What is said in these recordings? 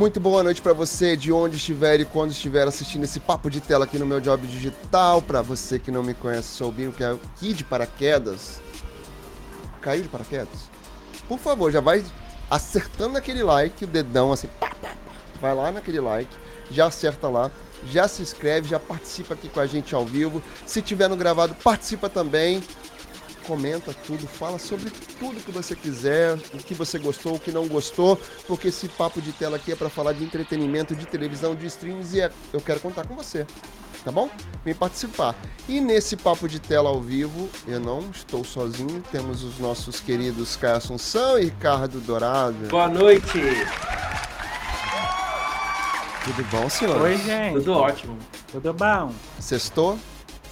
Muito boa noite para você, de onde estiver e quando estiver assistindo esse papo de tela aqui no meu Job Digital. Para você que não me conhece, sou o Binho, que é aqui de paraquedas. Caiu de paraquedas? Por favor, já vai acertando aquele like, o dedão assim, pá, pá, pá. vai lá naquele like, já acerta lá, já se inscreve, já participa aqui com a gente ao vivo. Se tiver no gravado, participa também comenta tudo, fala sobre tudo que você quiser, o que você gostou, o que não gostou, porque esse papo de tela aqui é para falar de entretenimento, de televisão, de streams e é, eu quero contar com você. Tá bom? Vem participar. E nesse papo de tela ao vivo, eu não estou sozinho, temos os nossos queridos Caio Assunção e Ricardo Dourado. Boa noite! Tudo bom, senhor? Oi, gente. Tudo ótimo. Tudo bom? Sextou?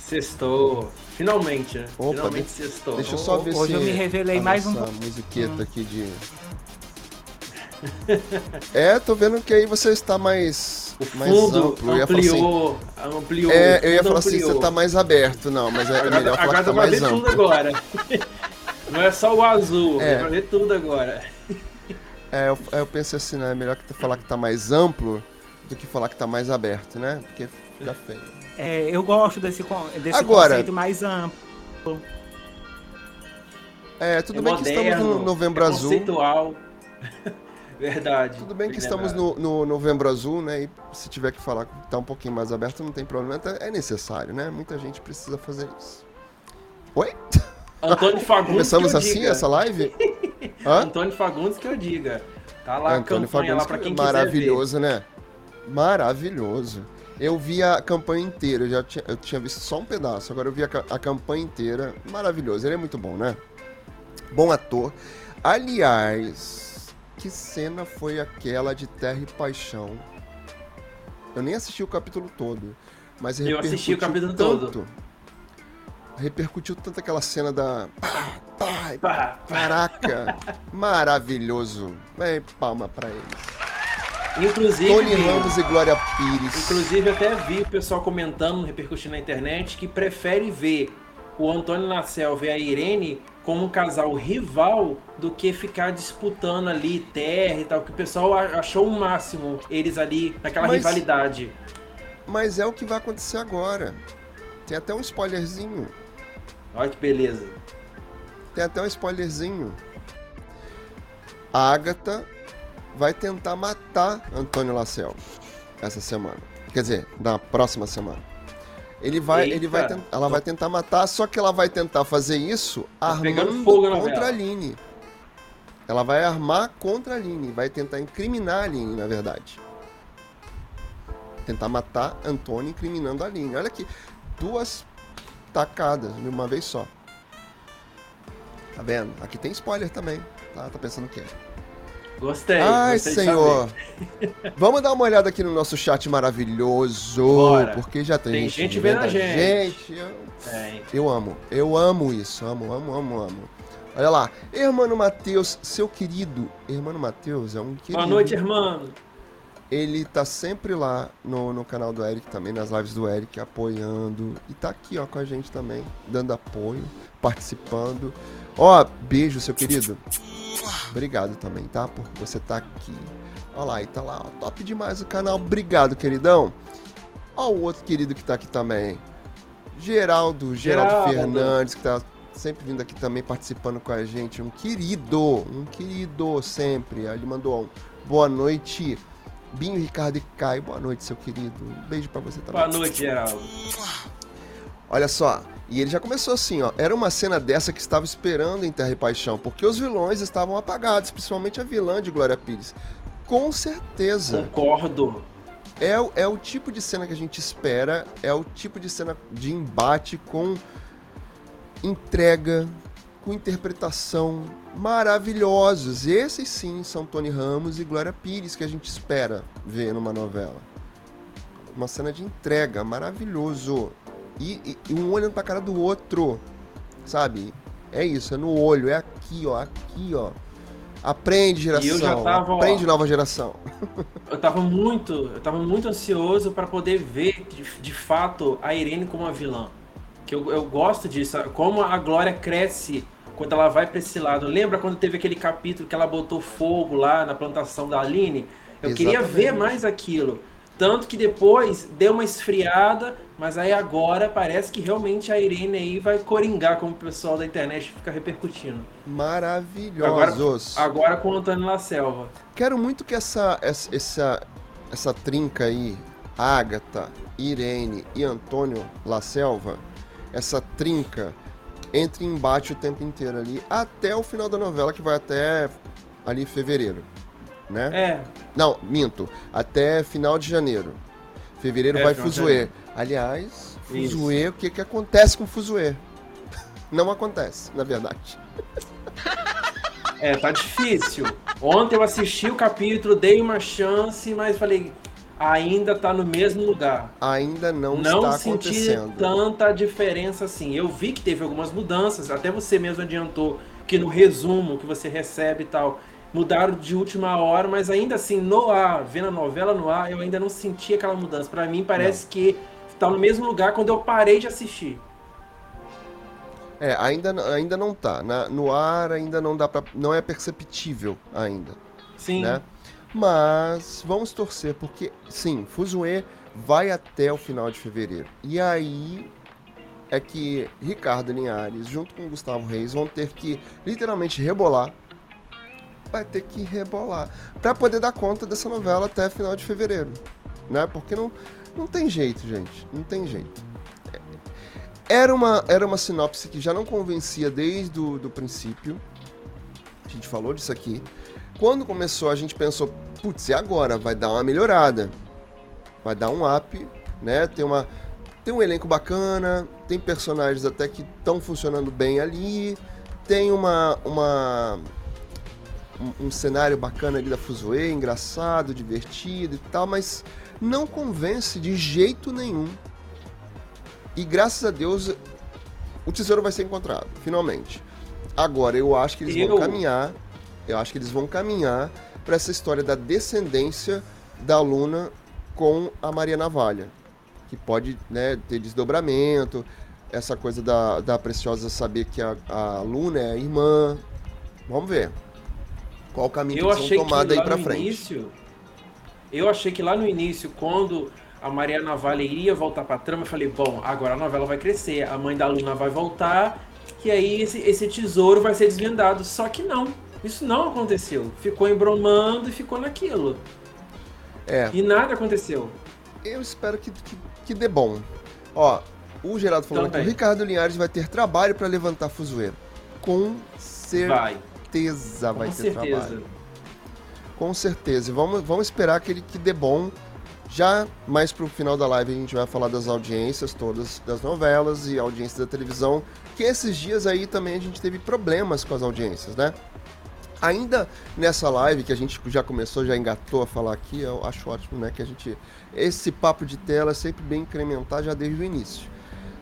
Sextou. Finalmente, né? Opa, Finalmente de... sextou. Deixa eu só ver Hoje se eu me revelei mais um musiqueta Hum. aqui de É, tô vendo que aí você está mais O mais fundo amplo. Eu ia falar assim, ampliou, ampliou. É, eu ia falar assim, ampliou. você tá mais aberto, não, mas é Agora, melhor falar agora que tá mais ver amplo. tudo agora. Não é só o azul, É. dá pra ver tudo agora. É, eu, eu pensei assim, né? É melhor que falar que tá mais amplo do que falar que tá mais aberto, né? Porque fica feio. É, eu gosto desse, desse Agora- conceito mais amplo. É, tudo é bem moderno, que estamos no Novembro é Azul. conceitual. Verdade. Tudo bem que estamos no, no Novembro Azul, né? E se tiver que falar que tá um pouquinho mais aberto, não tem problema. até É necessário, né? Muita gente precisa fazer isso. Oi? Antônio Fagundes Começamos que eu assim diga. essa live? Hã? Antônio Fagundes que eu diga. Tá lá Antônio a campanha Fagundes, lá pra quem maravilhoso, né? Maravilhoso. Eu vi a campanha inteira, eu já tinha, eu tinha visto só um pedaço, agora eu vi a, a campanha inteira. Maravilhoso, ele é muito bom, né? Bom ator. Aliás, que cena foi aquela de Terra e Paixão? Eu nem assisti o capítulo todo, mas Eu assisti o capítulo tanto, todo. Repercutiu tanto aquela cena da. Pá, Caraca, maravilhoso. Vem palma pra eles. Inclusive, Tony Ramos e Glória Pires. inclusive até vi o pessoal comentando, repercutindo na internet, que prefere ver o Antônio Lacelva e a Irene como um casal rival do que ficar disputando ali terra e tal, que o pessoal achou o máximo eles ali naquela Mas- rivalidade. Mas é o que vai acontecer agora. Tem até um spoilerzinho. Olha que beleza. Tem até um spoilerzinho. A Agatha vai tentar matar Antônio Lacel essa semana. Quer dizer, na próxima semana. Ele vai, Eita. ele vai tent- ela vai tentar matar, só que ela vai tentar fazer isso Tá armando contra a Aline. Ela vai armar contra a Aline, vai tentar incriminar a Aline, na verdade. Tentar matar Antônio incriminando a Aline. Olha aqui, duas tacadas de uma vez só. Tá vendo? Aqui tem spoiler também. Tá, tá pensando o quê? Gostei. Ai, gostei senhor. Vamos dar uma olhada aqui no nosso chat maravilhoso. Bora. Porque já tem, Tem gente, gente vendo a gente. Eu, Tem. eu amo. Eu amo isso. Amo, amo, amo, amo. Olha lá. Hermano Matheus, seu querido. Hermano Matheus é um querido. Boa noite, irmão. Ele tá sempre lá no, no canal do Eric também, nas lives do Eric, apoiando. E tá aqui, ó, com a gente também, dando apoio, participando. Ó, beijo, seu querido. Obrigado também, tá? Por você tá aqui. Ó lá, e tá lá, ó, top demais o canal. Obrigado, queridão. Ó o outro querido que tá aqui também. Geraldo, Geraldo, Geraldo. Fernandes, que tá sempre vindo aqui também participando com a gente. Um querido, um querido sempre. Ele mandou um boa noite. Binho, Ricardo e Caio, boa noite, seu querido. Um beijo pra você também. Boa noite, Geraldo. Olha só, e ele já começou assim, ó. Era uma cena dessa que estava esperando em Terra e Paixão, porque os vilões estavam apagados, principalmente a vilã de Glória Pires. Com certeza. Concordo. É, o- é o tipo de cena que a gente espera, é o tipo de cena de embate com entrega, com interpretação maravilhosos. Esses sim são Tony Ramos e Glória Pires que a gente espera ver numa novela. Uma cena de entrega, maravilhoso. E, e- um olhando pra cara do outro, sabe? É isso, é no olho, é aqui, ó, aqui, ó. Aprende, geração. tava, aprende, nova geração. Eu tava muito, eu tava muito ansioso para poder ver de, de fato a Irene como a vilã. Que eu, eu gosto disso, como a Glória cresce quando ela vai para esse lado. Lembra quando teve aquele capítulo que ela botou fogo lá na plantação da Aline? Eu queria ver Exatamente. mais aquilo. Tanto que depois deu uma esfriada, mas aí agora parece que realmente a Irene aí vai coringar, como o pessoal da internet fica repercutindo. Maravilhosos. Agora com o Antônio La Selva. Quero muito que essa, essa, essa, essa trinca aí, Agatha, Irene e Antônio La Selva, essa trinca entre em embate o tempo inteiro ali, até o final da novela, que vai até ali fevereiro, né? É, Não, minto, até final de janeiro. Fevereiro É, vai Fuzue. Aliás. Fuzue, o que que acontece com Fuzue? Não acontece, na verdade. é, tá difícil. Ontem eu assisti o capítulo, dei uma chance, mas falei, ainda tá no mesmo lugar. Ainda não, não está senti acontecendo. tanta diferença assim. Eu vi que teve algumas mudanças, até você mesmo adiantou que no resumo que você recebe e tal, mudaram de última hora, mas ainda assim, no ar, vendo a novela no ar, eu ainda não senti aquela mudança. Pra mim parece que tá no mesmo lugar quando eu parei de assistir. É, ainda, ainda não tá. Na- no ar ainda não dá para, não é perceptível ainda, Sim. né? Mas vamos torcer porque sim, Fuzue vai até o final de fevereiro. E aí é que Ricardo Linhares, junto com Gustavo Reis, vão ter que literalmente rebolar. Vai ter que rebolar para poder dar conta dessa novela até final de fevereiro, né? Porque não não tem jeito, gente, não tem jeito. Era uma, era uma sinopse que já não convencia desde o do princípio. A gente falou disso aqui. Quando começou, a gente pensou, putz, e agora? Vai dar uma melhorada. Vai dar um up, né? Tem, uma, tem um elenco bacana, tem personagens até que estão funcionando bem ali, tem uma, uma um, um cenário bacana ali da Fuzue, engraçado, divertido e tal, mas não convence de jeito nenhum. E graças a Deus o tesouro vai ser encontrado, finalmente. Agora, eu acho que eles vão Eu- caminhar, eu acho que eles vão caminhar para essa história da descendência da Luna com a Maria Navalha, que pode né, ter desdobramento, essa coisa da, da Preciosa saber que a, a Luna é a irmã. Vamos ver qual o caminho Eu que eles achei vão tomar daí para frente. início, eu achei que lá no início, quando a Maria Navalha iria voltar pra trama, eu falei, bom, agora a novela vai crescer, a mãe da Luna vai voltar, e aí esse, esse tesouro vai ser desvendado. Só que não, isso não aconteceu. Ficou embromando e ficou naquilo. É, E nada aconteceu. eu espero que, que, que dê bom. Ó, o Geraldo falou que o Também. Ricardo Linhares vai ter trabalho para levantar Fuzuê. Com Vai, certeza vai com ter certeza. trabalho. Com certeza. Vamos, vamos esperar que ele que dê bom. Já mais pro final da live a gente vai falar das audiências todas das novelas e audiências da televisão. Que esses dias aí também a gente teve problemas com as audiências, né? Ainda nessa live que a gente já começou, já engatou a falar aqui, eu acho ótimo, né? Que a gente. Esse papo de tela é sempre bem incrementar já desde o início.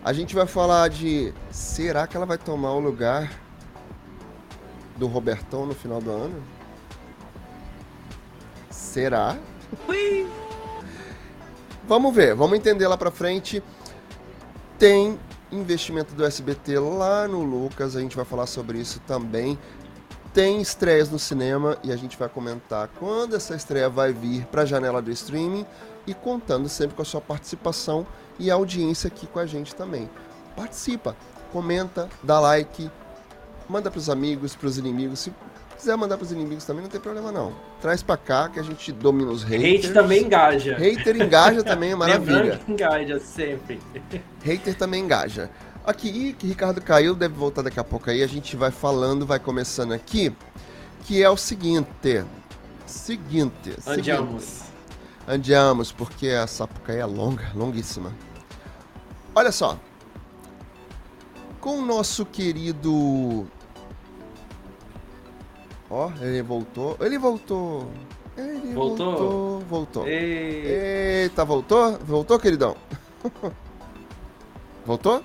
A gente vai falar de. Será que ela vai tomar o lugar do Robertão no final do ano? Será? Vamos ver, vamos entender lá pra frente. Tem investimento do SBT lá no Lucas, a gente vai falar sobre isso também. Tem estreias no cinema e a gente vai comentar quando essa estreia vai vir para a janela do streaming e contando sempre com a sua participação e audiência aqui com a gente também. Participa, comenta, dá like, manda pros amigos, pros inimigos. Se quiser mandar pros inimigos também, não tem problema não. Traz pra cá que a gente domina os haters. Hate também engaja. Hater engaja também, é maravilha. engaja sempre. Hater também engaja. Aqui, que Ricardo caiu, deve voltar daqui a pouco aí. A gente vai falando, vai começando aqui. Que é o seguinte. Seguinte. seguinte. Andiamos. Andiamos, porque a Sapucaí é longa, longuíssima. Olha só. Com o nosso querido. Ó, ele voltou. Ele voltou. Ele Voltou? voltou. Voltou. E... Eita, voltou? Voltou, queridão? Voltou?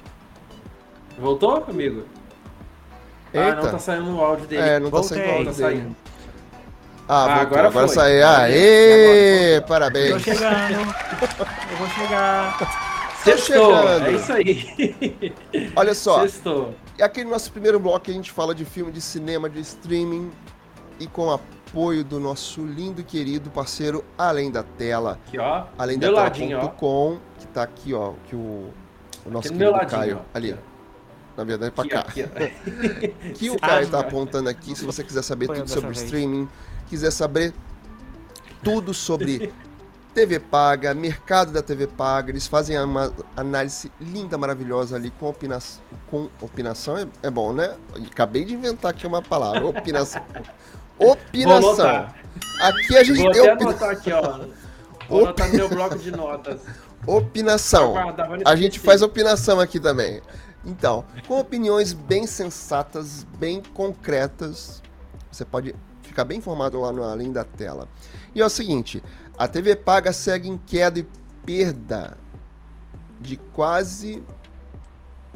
Voltou, amigo? Ah, Eita. não tá saindo o áudio dele. É, não tá Voltei. saindo o áudio Tá dele. saindo. Ah, Ah, voltou. agora Agora, foi. saiu. Agora Aê! Tô Parabéns. chegando. Eu vou chegar. Sextou, chegando. é isso aí. Olha só, Sextou. e aqui no nosso primeiro bloco a gente fala de filme, de cinema, de streaming e com a apoio do nosso lindo e querido parceiro Além da Tela. Aqui, ó. Além da tela.com, que tá aqui, ó, que o, o nosso Aqui querido ladinho, Caio, ó. ali, na verdade pra Aqui, ó, cá. aqui, ó. que o Caio tá cara. apontando aqui, se você quiser saber Foi tudo sobre vez. streaming, quiser saber tudo sobre TV paga, mercado da TV paga, eles fazem uma análise linda, maravilhosa ali com opinação, com opinação é, é bom, né? Acabei de inventar aqui uma palavra, opinação. Opinação. anotar. Aqui a gente Vou tem opina- anotar aqui, ó. Vou anotar no meu bloco de notas. opinação. Vai A gente faz opinação aqui também. Então, com opiniões bem sensatas, bem concretas, você pode ficar bem informado lá no Além da Tela. E é o seguinte, a TV paga segue em queda e perda de quase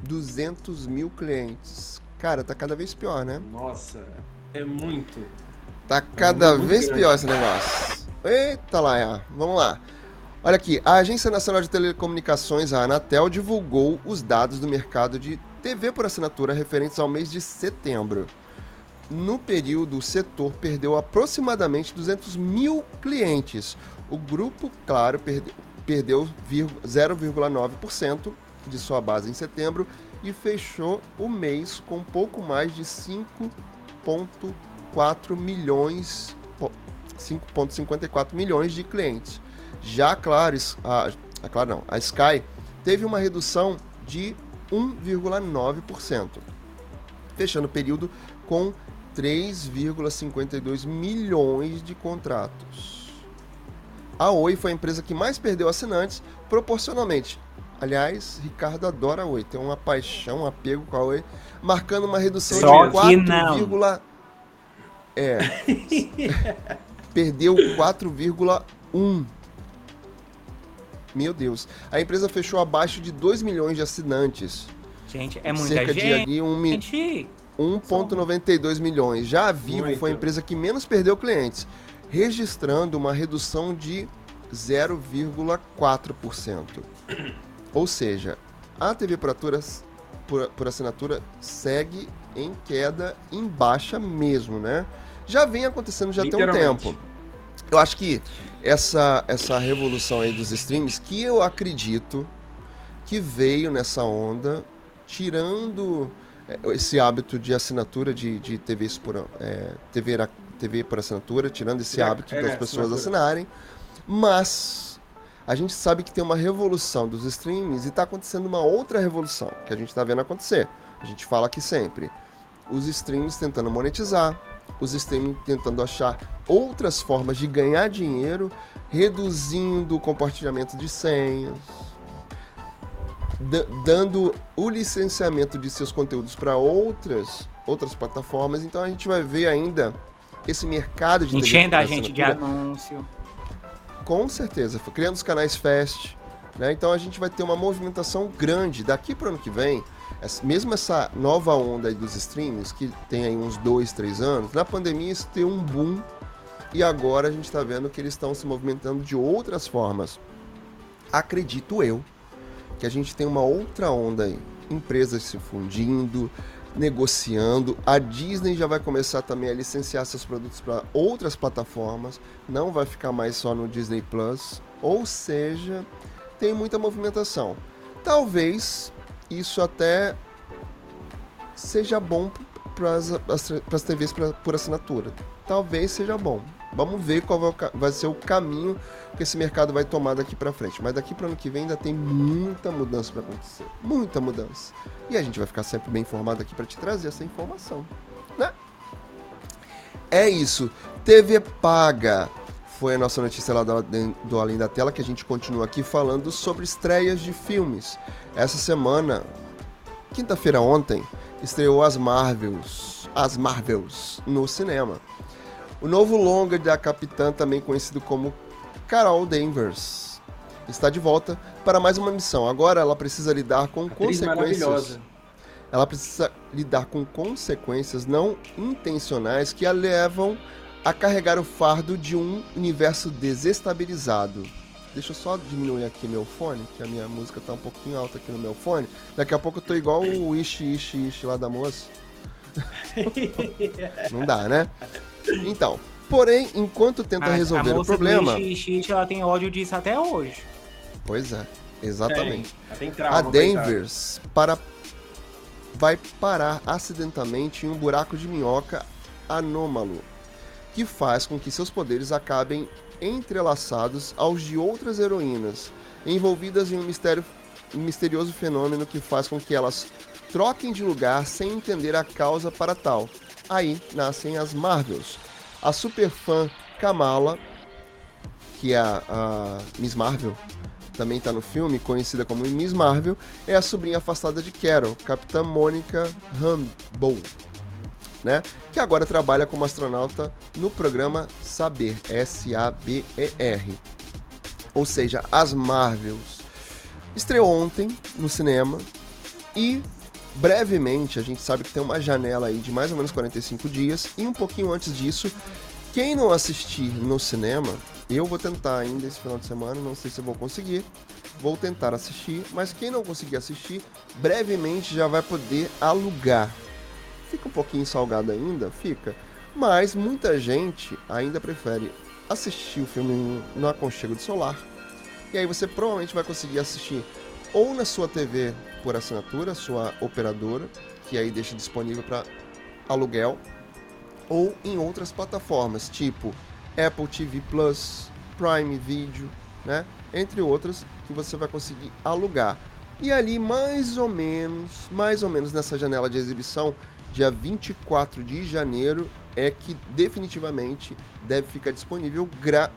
200 mil clientes. Cara, tá cada vez pior, né? Nossa, é muito. Tá cada muito vez grande. pior esse negócio. Eita lá, é. vamos lá. Olha aqui, a Agência Nacional de Telecomunicações, a Anatel, divulgou os dados do mercado de TV por assinatura referentes ao mês de setembro. No período, o setor perdeu aproximadamente 200 mil clientes. O grupo, claro, perde- perdeu vir- 0,9% de sua base em setembro e fechou o mês com pouco mais de 5,4 milhões, po- 5,54 milhões de clientes. Já claro, es- a, a claro não, a Sky teve uma redução de 1,9%, fechando o período com 3,52 milhões de contratos. A Oi foi a empresa que mais perdeu assinantes proporcionalmente. Aliás, Ricardo adora a Oi, tem uma paixão, um apego com a Oi, marcando uma redução Só de que 4, não. vírgula- é. perdeu 4,1. Meu Deus. A empresa fechou abaixo de 2 milhões de assinantes. Gente, é muita cerca de gente. ali um mi- 1,92 milhões. Já a Vivo Muito. foi a empresa que menos perdeu clientes, registrando uma redução de 0,4%. Ou seja, a TV por, aturas- por- por assinatura segue em queda em baixa mesmo, né? Já vem acontecendo já tem um tempo. Eu acho que essa, essa revolução aí dos streams, que eu acredito que veio nessa onda, tirando é, esse hábito de assinatura de, de TVs por, é, TV, TV por assinatura, tirando esse É, hábito é, das pessoas assinatura. assinarem, mas a gente sabe que tem uma revolução dos streams e está acontecendo uma outra revolução que a gente está vendo acontecer. A gente fala aqui sempre. Os streams tentando monetizar, os streams tentando achar outras formas de ganhar dinheiro, reduzindo o compartilhamento de senhas, da- dando o licenciamento de seus conteúdos para outras outras plataformas. Então a gente vai ver ainda esse mercado de Enchendo a gente de anúncio. com certeza, criando os canais Fast, né? Então a gente vai ter uma movimentação grande daqui para o ano que vem. Mesmo essa nova onda dos streams, que tem aí uns dois, três anos, na pandemia isso tem um boom e agora a gente está vendo que eles estão se movimentando de outras formas. Acredito eu que a gente tem uma outra onda aí, empresas se fundindo, negociando. A Disney já vai começar também a licenciar seus produtos para outras plataformas, não vai ficar mais só no Disney Plus. Ou seja, tem muita movimentação. Talvez isso até seja bom para as TVs pra, por assinatura. Talvez seja bom. Vamos ver qual vai, ser o caminho que esse mercado vai tomar daqui para frente. Mas daqui para ano que vem ainda tem muita mudança para acontecer. Muita mudança. E a gente vai ficar sempre bem informado aqui para te trazer essa informação, né? É isso. TV paga. Foi a nossa notícia lá do, do Além da Tela que a gente continua aqui falando sobre estreias de filmes. Essa semana, quinta-feira ontem, estreou as Marvels, as Marvels no cinema. O novo longa da Capitã, também conhecido como Carol Danvers, está de volta para mais uma missão. Agora ela precisa lidar com Atriz consequências. Ela precisa lidar com consequências não intencionais que a levam a carregar o fardo de um universo desestabilizado. Deixa eu só diminuir aqui meu fone, que a minha música tá um pouquinho alta aqui no meu fone. Daqui a pouco eu tô igual o Ishi Ishi Ishi lá da moça. Não dá, né? Então, Porém, enquanto tenta A- resolver a o problema. do Ixi, ela tem ódio disso até hoje. Pois é, exatamente. Tem, trauma, A. Danvers para vai parar acidentalmente em um buraco de minhoca anômalo, que faz com que seus poderes acabem entrelaçados aos de outras heroínas, envolvidas em um, mistério, um misterioso fenômeno que faz com que elas troquem de lugar sem entender a causa para tal. Aí nascem as Marvels. A superfã Kamala, que é a, a Miss Marvel, também está no filme, conhecida como Miss Marvel, é a sobrinha afastada de Carol, Capitã Mônica Rambeau, né? Que agora trabalha como astronauta no programa Saber, S-A-B-E-R. Ou seja, as Marvels. Estreou ontem no cinema e brevemente a gente sabe que tem uma janela aí de mais ou menos 45 dias e um pouquinho antes disso, quem não assistir no cinema, eu vou tentar ainda esse final de semana, não sei se vou conseguir. Vou tentar assistir, mas quem não conseguir assistir, brevemente já vai poder alugar. Fica um pouquinho salgado ainda, fica. Mas muita gente ainda prefere assistir o filme no- aconchego do celular. E aí você provavelmente vai conseguir assistir ou na sua TV por assinatura, sua operadora, que aí deixa disponível para aluguel, ou em outras plataformas, tipo Apple TV Plus, Prime Video, né? Entre outras que você vai conseguir alugar. E ali mais ou menos, mais ou menos nessa janela de exibição, dia 24 de janeiro é que definitivamente deve ficar disponível gra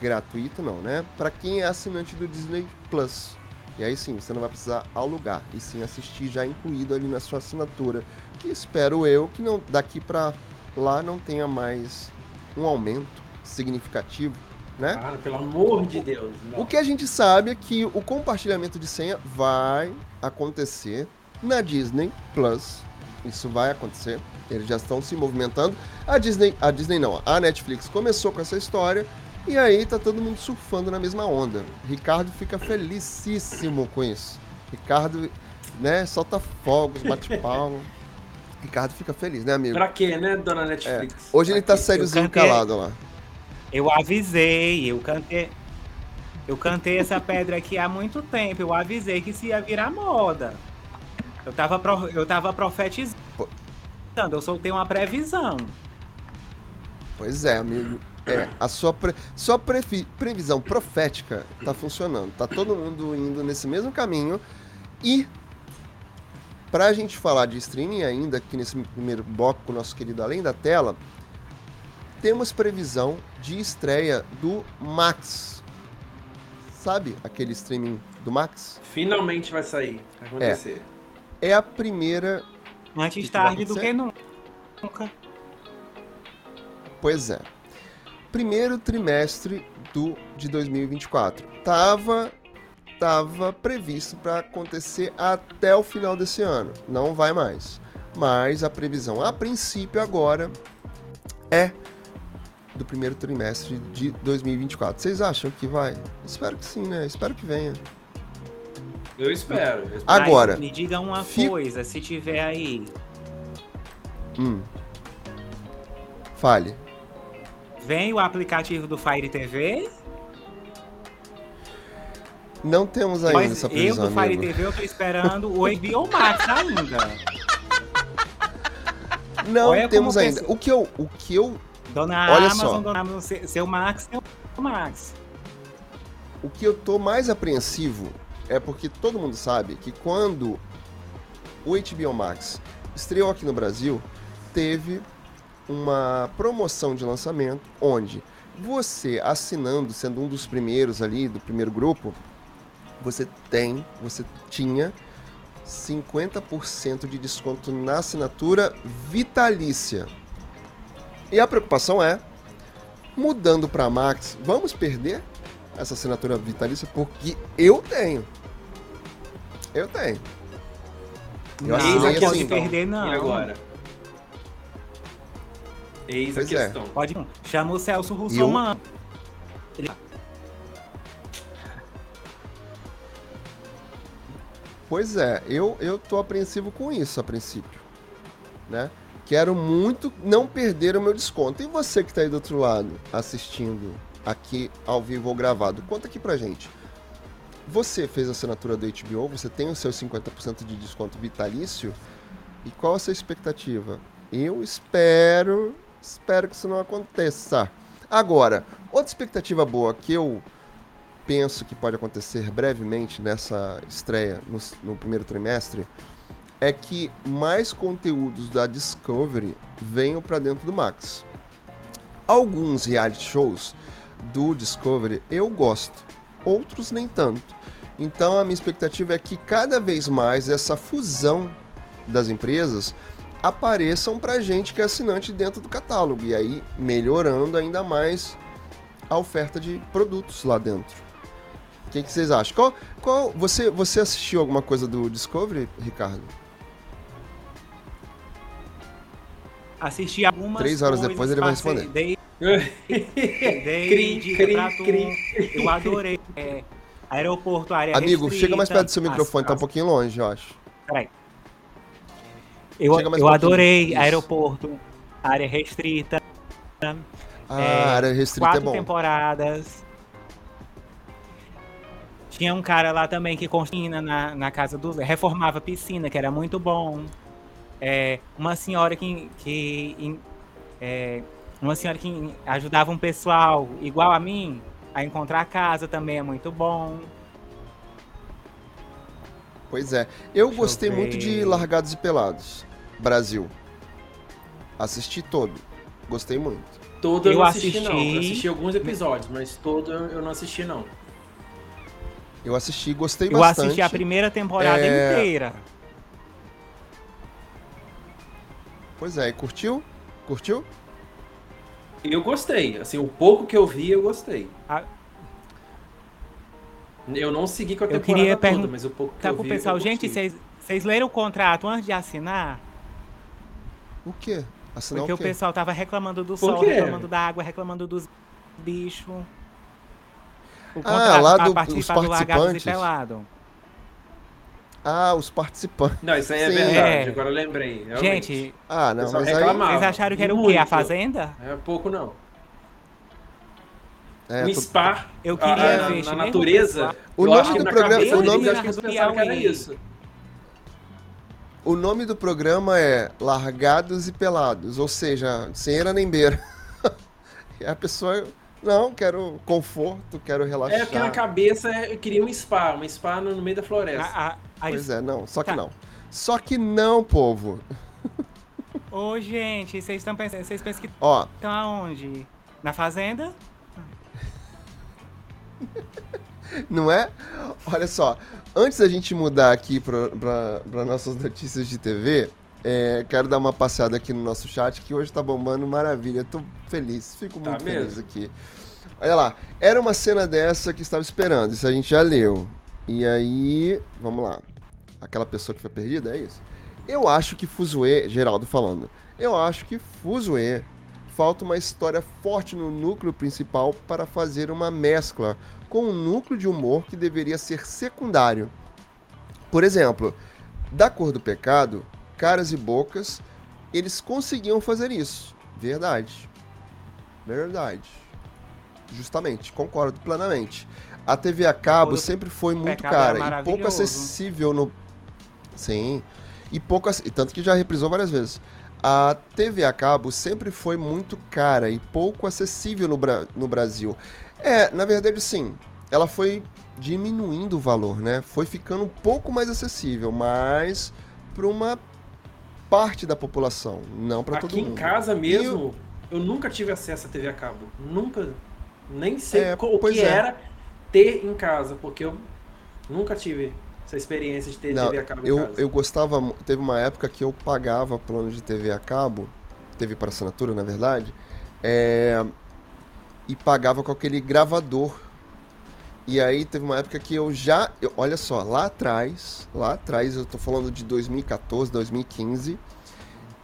gratuito não, né? Para quem é assinante do Disney Plus. E aí sim, você não vai precisar alugar, e sim assistir já incluído ali na sua assinatura. Que espero eu que não daqui para lá não tenha mais um aumento significativo, né? Cara, pelo amor de Deus. não. O que a gente sabe é que o compartilhamento de senha vai acontecer na Disney Plus. Isso vai acontecer. Eles já estão se movimentando. A Disney, a Disney não, a Netflix começou com essa história e aí tá todo mundo surfando na mesma onda. Ricardo fica felicíssimo com isso. Ricardo, né, solta fogos, bate palma. Ricardo fica feliz, né, amigo? Pra quê, né, dona Netflix? Hoje ele tá Pra quê? sériozinho cantei- calado lá. Eu avisei, eu cantei. Eu cantei essa pedra aqui há muito tempo. Eu avisei que isso ia virar moda. Eu tava, pro- eu tava profetizando. Eu soltei uma previsão. Pois é, amigo. É, a sua, pre- sua prefi- previsão profética tá funcionando. Tá todo mundo indo nesse mesmo caminho. E pra gente falar de streaming ainda, aqui nesse primeiro bloco com o nosso querido Além da Tela, temos previsão de estreia do Max. Sabe aquele streaming do Max? Finalmente vai sair. Vai acontecer. É a primeira Antes tarde do que nunca. Pois é. Primeiro trimestre do, de 2024. Tava, tava previsto para acontecer até o final desse ano. Não vai mais. Mas a previsão, a princípio, agora é do primeiro trimestre de 2024. Vocês acham que vai? Espero que sim, né? Espero que venha. Eu espero. eu espero. Agora, Mas me diga uma fi- coisa, se tiver aí. Hum. Fale. Vem o aplicativo do Fire TV. Não temos ainda Mas essa eu previsão, do Fire amigo. TV eu tô esperando o HBO Max ainda. Não Olha temos ainda. pessoa- O que eu, o que eu Dona Olha Amazon, só. Dona Amazon, seu, seu Max, seu Max. O que eu tô mais apreensivo é porque todo mundo sabe que quando o HBO Max estreou aqui no Brasil, teve uma promoção de lançamento onde você assinando, sendo um dos primeiros ali, do primeiro grupo, você tem, você tinha 50% de desconto na assinatura vitalícia. E a preocupação é, mudando para Max, vamos perder essa assinatura vitalícia? Porque eu tenho. Eu tenho. Eu não, assinei não pode assim. perder, não. E agora? Eis Pois a é. questão. Pode não. Chama o Celso E eu- Russomano. Pois é, eu, eu tô apreensivo com isso a princípio, né? Quero muito não perder o meu desconto. E você que está aí do outro lado, assistindo aqui ao vivo ou gravado, conta aqui pra gente. Você fez a assinatura do HBO, você tem o seu 50% de desconto vitalício? E qual a sua expectativa? Eu espero, espero que isso não aconteça. Agora, outra expectativa boa que eu penso que pode acontecer brevemente nessa estreia no, no primeiro trimestre é que mais conteúdos da Discovery venham para dentro do Max. Alguns reality shows do Discovery eu gosto, outros nem tanto. Então a minha expectativa é que cada vez mais essa fusão das empresas apareçam para gente que é assinante dentro do catálogo e aí melhorando ainda mais a oferta de produtos lá dentro. O que, que vocês acham? Qual, qual, você, você assistiu alguma coisa do Discovery, Ricardo? Assisti algumas Três horas depois ele vai responder. Dei, dica pra tu. Eu adorei. É, aeroporto, área Amigo, restrita, chega mais perto do seu microfone, as, tá um pouquinho longe, eu acho. Peraí. Eu, eu um adorei Isso. aeroporto, área restrita. Ah, É, área restrita é quatro bom. temporadas. Tinha um cara lá também que construía na, na casa do. reformava a piscina, que era muito bom. É, uma senhora que. que é, uma senhora que ajudava um pessoal igual a mim a encontrar a casa também é muito bom. Pois é. Eu Deixa eu gostei muito ver. de Largados e Pelados. Brasil. Assisti todo. Gostei muito. Todo eu, Eu não assisti, não. assisti- Eu assisti alguns episódios, mas todo eu eu não assisti, não. Eu assisti, gostei Eu bastante. assisti a primeira temporada É, inteira. Pois é, e curtiu? Curtiu? Eu gostei. Assim, o pouco que eu vi, eu gostei. Ah. Eu não segui com a Eu temporada queria toda, pergun- mas o pouco que Tá eu pro vi, pessoal, eu gente, vocês leram o contrato antes de assinar? O quê? Assinar Porque o o quê? pessoal tava reclamando do Por sol, quê? reclamando da água, reclamando dos bichos. O Ah, lá pra do- participar os do Largados e participantes? Pelado. Ah, os participantes. Não, isso aí é Sim. verdade. É. Agora eu lembrei. realmente. Gente, Ah, não, pessoal mas aí... vocês acharam que era o quê? Muito. A Fazenda? É pouco não. É, o tô- Spa, Eu queria a- ver, na, mesmo natureza, O eu nome acho que do na programa- cabeça o deles, nome- acho que eles pensaram que era isso. O nome do programa é Largados e Pelados, ou seja, sem era nem beira. A pessoa, não, quero conforto, quero relaxar. É porque na cabeça eu queria um spa, um spa no, no meio da floresta. A, a, a, Pois é, não, só que Tá. não. Só que não, povo. Ô, gente, vocês estão pensando, vocês pensam que Ó, estão aonde? Na Fazenda? não é? Olha só, antes da gente mudar aqui para nossas notícias de TV, é, quero dar uma passeada aqui no nosso chat, que hoje tá bombando maravilha. Tô feliz, fico Tá muito feliz aqui. Olha lá, era uma cena dessa que estava esperando, isso a gente já leu. E aí, vamos lá. Aquela pessoa que foi perdida, é isso? Eu acho que Fuzue, Geraldo falando, eu acho que Fuzue falta uma história forte no núcleo principal para fazer uma mescla com um núcleo de humor que deveria ser secundário. Por exemplo, da Cor do Pecado, Caras e Bocas, eles conseguiam fazer isso. Verdade. Verdade. Justamente, concordo plenamente. A TV a cabo sempre foi muito Pecado é cara e pouco acessível no. Sim. E pouco. E tanto que já reprisou várias vezes. A TV a cabo sempre foi muito cara e pouco acessível no, Bra- no Brasil. É, na verdade, sim. Ela foi diminuindo o valor, né? Foi ficando um pouco mais acessível, mas para uma parte da população, não para todo Aqui mundo. em casa mesmo, eu... nunca tive acesso à TV a cabo. Nunca. Nem sei É, o que é. era ter em casa, porque eu nunca tive essa experiência de ter Não, TV a cabo em eu, casa. eu gostava. Teve uma época que eu pagava plano de TV a cabo, TV para assinatura, na verdade, é, e pagava com aquele gravador. E aí teve uma época que eu já. eu- olha só, lá atrás, lá atrás, eu tô falando de 2014, 2015,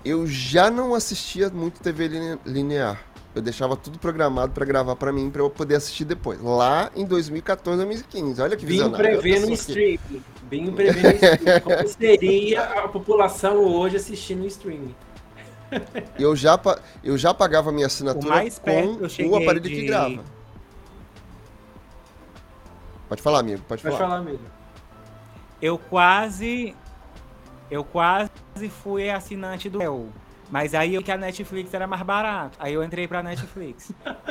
eu já não assistia muito TV line- linear. Eu deixava tudo programado para gravar para mim, para eu poder assistir depois. Lá em 2014, 2015. Olha que Vim prever no streaming. Vim prever no streaming. Como seria a população hoje assistindo o streaming. Eu já, eu já pagava minha assinatura com o aparelho de... que grava. Pode falar, amigo. Pode, pode falar. falar, amigo. Eu quase. Eu quase fui assinante do Mas aí eu que a Netflix era mais barato. Aí eu entrei pra Netflix.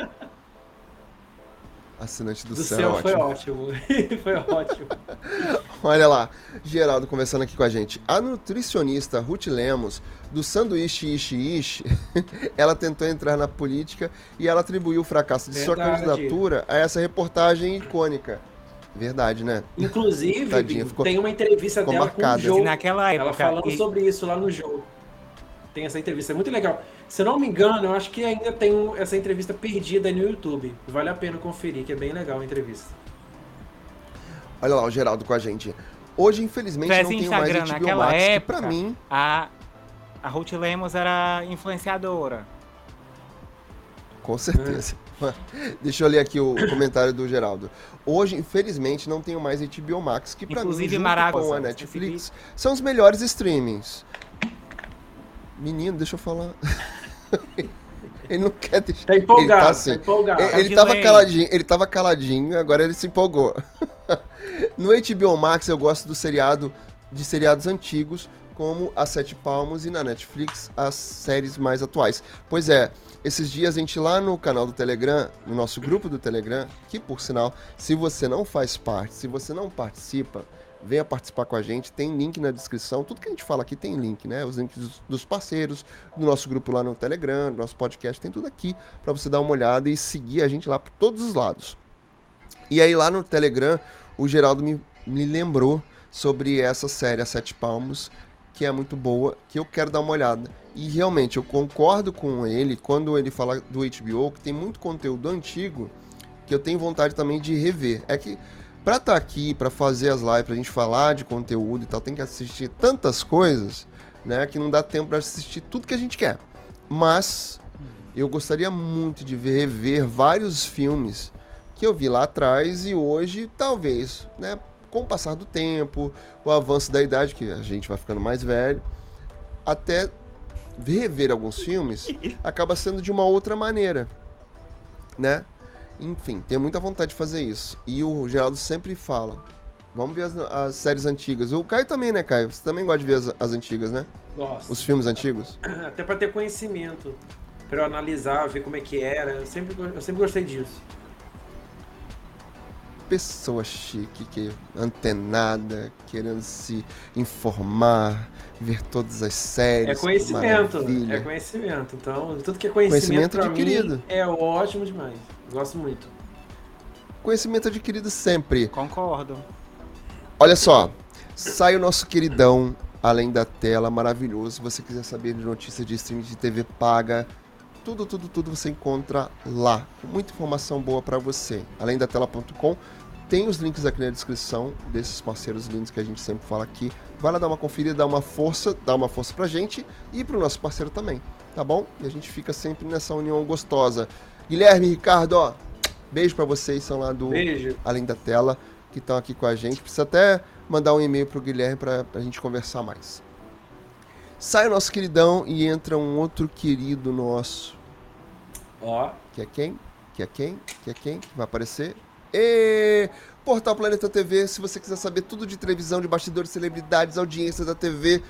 Assinante do, do céu, céu foi ótimo. foi ótimo. Olha lá, Geraldo conversando aqui com a gente. A nutricionista Ruth Lemos, do sanduíche Ishi Ishi, ela tentou entrar na política e ela atribuiu o fracasso de Verdade. sua candidatura a essa reportagem icônica. Verdade, né? Inclusive, Tadinha, ficou, tem uma entrevista dela marcada. com o Joe. Naquela época, ela falando e... sobre isso lá no jogo. Tem essa entrevista, é muito legal. Se eu não me engano, eu acho que ainda tem essa entrevista perdida no YouTube. Vale a pena conferir, que é bem legal a entrevista. Olha lá o Geraldo com a gente. Hoje, infelizmente, não tenho mais HBO naquela Max, época, que pra mim... A, a Ruth Lemos era influenciadora. Com certeza. Deixa eu ler aqui o comentário do Geraldo. Hoje, infelizmente, não tenho mais HBO Max, que para mim, junto com a Netflix, são os melhores streamings. Menino, deixa eu falar. ele não quer deixar. Tá empolgado, ele tá, assim. tá empolgado. Ele, ele tava caladinho, ele tava caladinho, agora ele se empolgou. no HBO Max eu gosto do seriado de seriados antigos, como A Sete Palmos e na Netflix as séries mais atuais. Pois é, esses dias a gente lá no canal do Telegram, no nosso grupo do Telegram, que por sinal, se você não faz parte, se você não participa, venha participar com a gente. Tem link na descrição. Tudo que a gente fala aqui tem link, né? Os links dos parceiros, do nosso grupo lá no Telegram, do nosso podcast, tem tudo aqui para você dar uma olhada e seguir a gente lá por todos os lados. E aí lá no Telegram, o Geraldo me, me lembrou sobre essa série, a Sete Palmos, que é muito boa, que eu quero dar uma olhada. E realmente, eu concordo com ele quando ele fala do HBO, que tem muito conteúdo antigo que eu tenho vontade também de rever. É que para estar tá aqui, para fazer as lives, pra gente falar de conteúdo e tal, tem que assistir tantas coisas, né, que não dá tempo para assistir tudo que a gente quer. Mas eu gostaria muito de ver, rever vários filmes que eu vi lá atrás e hoje, talvez, né, com o passar do tempo, o avanço da idade, que a gente vai ficando mais velho, até rever alguns filmes acaba sendo de uma outra maneira, né? Enfim, tenho muita vontade de fazer isso. E o Geraldo sempre fala: vamos ver as, as séries antigas. O Caio também, né, Caio? Você também gosta de ver as, as antigas, né? Gosto. Os filmes antigos? Até para ter conhecimento, para eu analisar, ver como é que era. Eu sempre, eu sempre gostei disso pessoa chique, que antenada, querendo se informar, ver todas as séries. É conhecimento, maravilha. é conhecimento. Então, tudo que é conhecimento, conhecimento adquirido. Mim é ótimo demais. Gosto muito. Conhecimento adquirido sempre. Concordo. Olha só, sai o nosso queridão Além da Tela, maravilhoso. Se você quiser saber de notícias de streaming de TV paga, tudo, tudo, tudo você encontra lá. Muita informação boa para você. Além da tela.com tem os links aqui na descrição desses parceiros lindos que a gente sempre fala aqui. Vai lá dar uma conferida, dar uma força, dar uma força pra gente e pro nosso parceiro também, tá bom? E a gente fica sempre nessa união gostosa. Guilherme Ricardo, ó, beijo para vocês, são lá do beijo. Além da Tela, que estão aqui com a gente. Precisa até mandar um e-mail pro Guilherme pra, pra gente conversar mais. Sai o nosso queridão e entra um outro querido nosso. Ó. Que é quem? Que é quem? Que é quem? Que vai aparecer? E Portal Planeta TV, se você quiser saber tudo de televisão, de bastidores, celebridades, audiências da TV,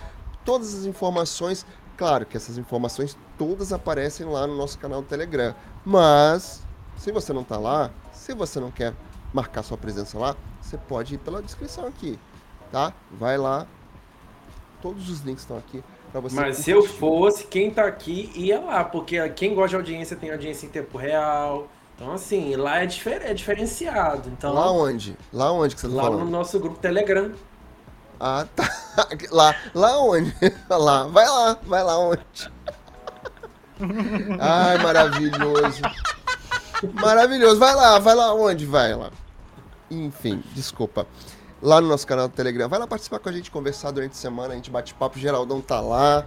todas as informações. Claro que essas informações todas aparecem lá no nosso canal do Telegram. Mas, se você não está lá, se você não quer marcar sua presença lá, você pode ir pela descrição aqui, tá? Vai lá. Todos os links estão aqui para você. Mas se eu fosse, quem está aqui ia lá, porque quem gosta de audiência tem audiência em tempo real então, assim, lá é, difer é diferenciado. Então, lá onde? Lá onde que você tá lá falando? Lá no nosso grupo Telegram. Ah, tá. Lá, lá onde? Lá, vai lá, vai lá onde? Ai, maravilhoso. Maravilhoso. Vai lá, vai lá onde? Vai lá. Enfim, desculpa. Lá no nosso canal do Telegram. Vai lá participar com a gente, conversar durante a semana. A gente bate papo. Geraldão tá lá.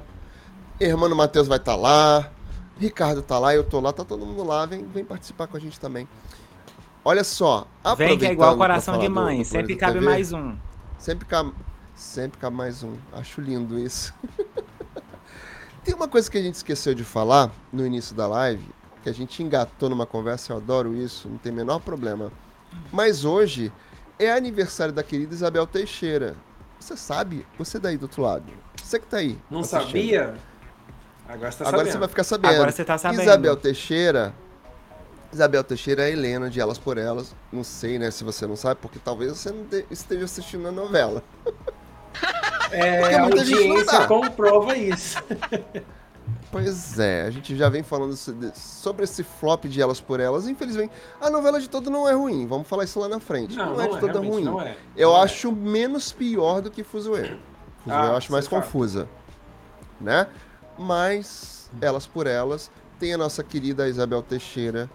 Hermano Matheus vai estar tá lá. Ricardo tá lá, eu tô lá, tá todo mundo lá, vem, vem participar com a gente também. Olha só, Vem que é igual coração de mãe, do, do sempre cabe TV, mais um. Sempre cabe, sempre cabe mais um. Acho lindo isso. Tem uma coisa que a gente esqueceu de falar no início da live, que a gente engatou numa conversa, eu adoro isso, não tem o menor problema. Mas hoje é aniversário da querida Isabel Teixeira. Você sabe? Você daí do outro lado. Você que tá aí. Não assistindo. sabia? Agora você tá Agora sabendo. você vai ficar sabendo. Agora você tá sabendo. Isabel Teixeira. Isabel Teixeira é a Helena de Elas por Elas. Não sei, né, se você não sabe, porque talvez você não te- esteja assistindo a novela. É, Porque a muita gente não audiência comprova isso. Pois é, a gente já vem falando sobre esse flop de Elas por Elas. Infelizmente, a novela de todo não é ruim. Vamos falar isso lá na frente. Não, é de toda ruim. Não é. Eu Não é. acho menos pior do que. Fuzuê Ah, eu acho mais é confusa. Né? Mas, Elas por Elas, tem a nossa querida Isabel Teixeira.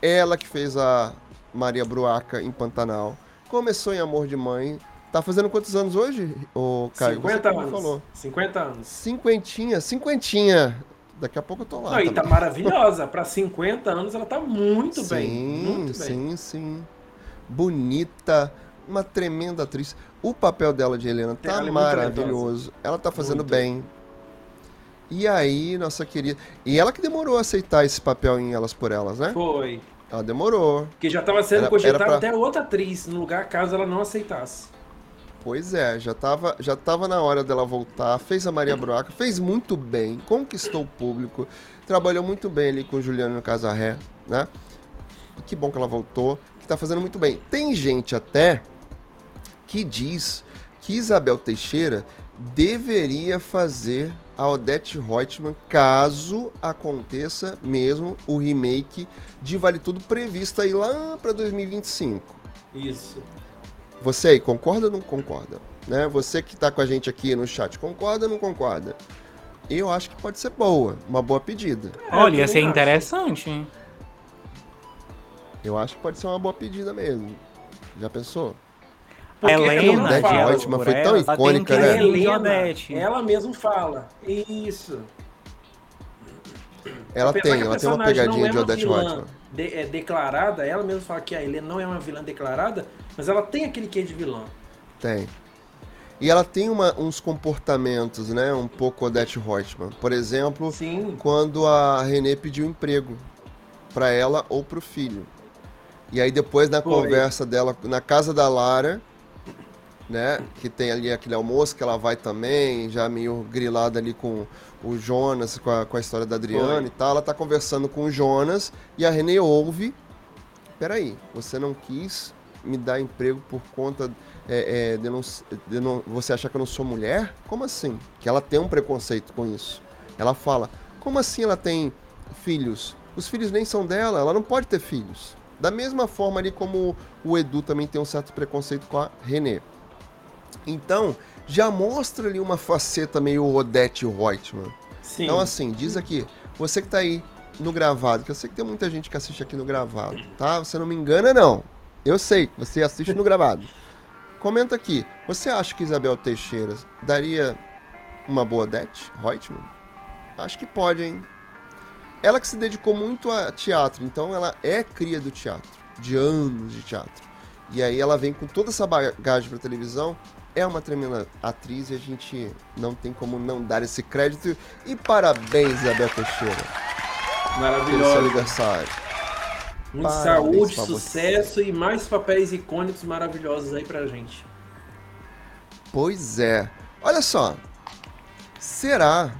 Ela que fez a Maria Bruaca em Pantanal. Começou em Amor de Mãe. Tá fazendo quantos anos hoje, ô Caio? Você 50 que me anos. falou. 50 anos. Cinquentinha, cinquentinha. Daqui a pouco eu tô lá. Não, e tá maravilhosa. Pra 50 anos ela tá muito sim, bem. Muito bem. sim, sim. Bonita, uma tremenda atriz. O papel dela de Helena tá Ela é maravilhoso. Ela tá fazendo Muito. bem. E aí, nossa querida. E ela que demorou a aceitar esse papel em Elas por Elas, né? Foi. Ela demorou. Porque já tava sendo Era- cogitada era pra- até outra atriz no lugar caso ela não aceitasse. Pois é, já tava, já tava na hora dela voltar. Fez a Maria Broca, fez muito bem, conquistou o público, trabalhou muito bem ali com o Juliano Casarré, né? E que bom que ela voltou, que tá fazendo muito bem. Tem gente até que diz que Isabel Teixeira deveria fazer a Odete Reutemann caso aconteça mesmo o remake de Vale Tudo previsto aí lá para 2025. Isso. Você aí, concorda ou não concorda? Né? Você que tá com a gente aqui no chat, concorda ou não concorda? Eu acho que pode ser boa, uma boa pedida. É, Olha, ia ser acho. interessante. hein? Eu acho que pode ser uma boa pedida mesmo. Já pensou? Porque Helena ela Odete de fala, Reutemann foi tão ela icônica, um né? Helena, Odete. ela mesmo fala. Isso. Ela Apesar tem, ela tem uma pegadinha é de uma Odete vilã Reutemann. de- é, declarada, ela mesma fala que a Helena não é uma vilã declarada, mas ela tem aquele quê de vilã. Tem. E ela tem uma- uns comportamentos, né? Um pouco Odete Reutemann. Por exemplo, Sim. quando a Renê pediu emprego pra ela ou pro filho. E aí depois na Foi. conversa dela na casa da Lara, né, que tem ali aquele almoço que ela vai também, já meio grilada ali com o Jonas, com a, com a história da Adriana Foi. e tal, ela tá conversando com o Jonas e a Renê ouve, peraí, você não quis me dar emprego por conta é, é, de, não, de não- você achar que eu não sou mulher? Como assim? Que ela tem um preconceito com isso. Ela fala, como assim ela tem filhos? Os filhos nem são dela, ela não pode ter filhos. Da mesma forma ali como o Edu também tem um certo preconceito com a Renê. Então, já mostra ali uma faceta meio Odete Reutemann. Sim. Então, assim, diz aqui, você que tá aí no gravado, que eu sei que tem muita gente que assiste aqui no gravado, tá? Você não me engana, não. Eu sei que você assiste no gravado. Comenta aqui, você acha que Isabel Teixeira daria uma boa Odete Reutemann? Acho que pode, hein? Ela que se dedicou muito a teatro, então ela é cria do teatro, de anos de teatro. E aí ela vem com toda essa bagagem pra televisão, é uma tremenda atriz e a gente não tem como não dar esse crédito. E parabéns, Isabel Teixeira, pelo seu Maravilhosa. aniversário. Muita Parabéns saúde, pra você. sucesso e mais papéis icônicos maravilhosos aí pra gente. Pois é. Olha só. Será?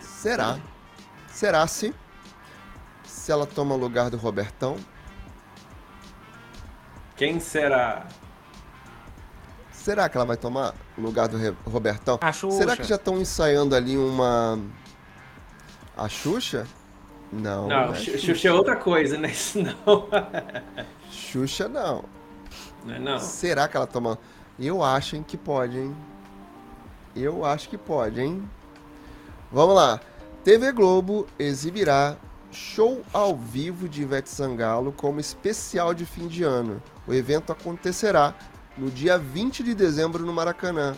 Será? Será se se ela toma o lugar do Robertão? Quem será? Será que ela vai tomar o lugar do Re- Robertão? A Xuxa. Será que já estão ensaiando ali uma a Xuxa? Não. Não, não é Xu- Xuxa é outra coisa, né? Isso não. Xuxa não. Não, é não. Será que ela toma? Eu acho hein, que pode, hein? Eu acho que pode, hein? Vamos lá. TV Globo exibirá show ao vivo de Ivete Sangalo como especial de fim de ano. O evento acontecerá no dia 20 de dezembro no Maracanã.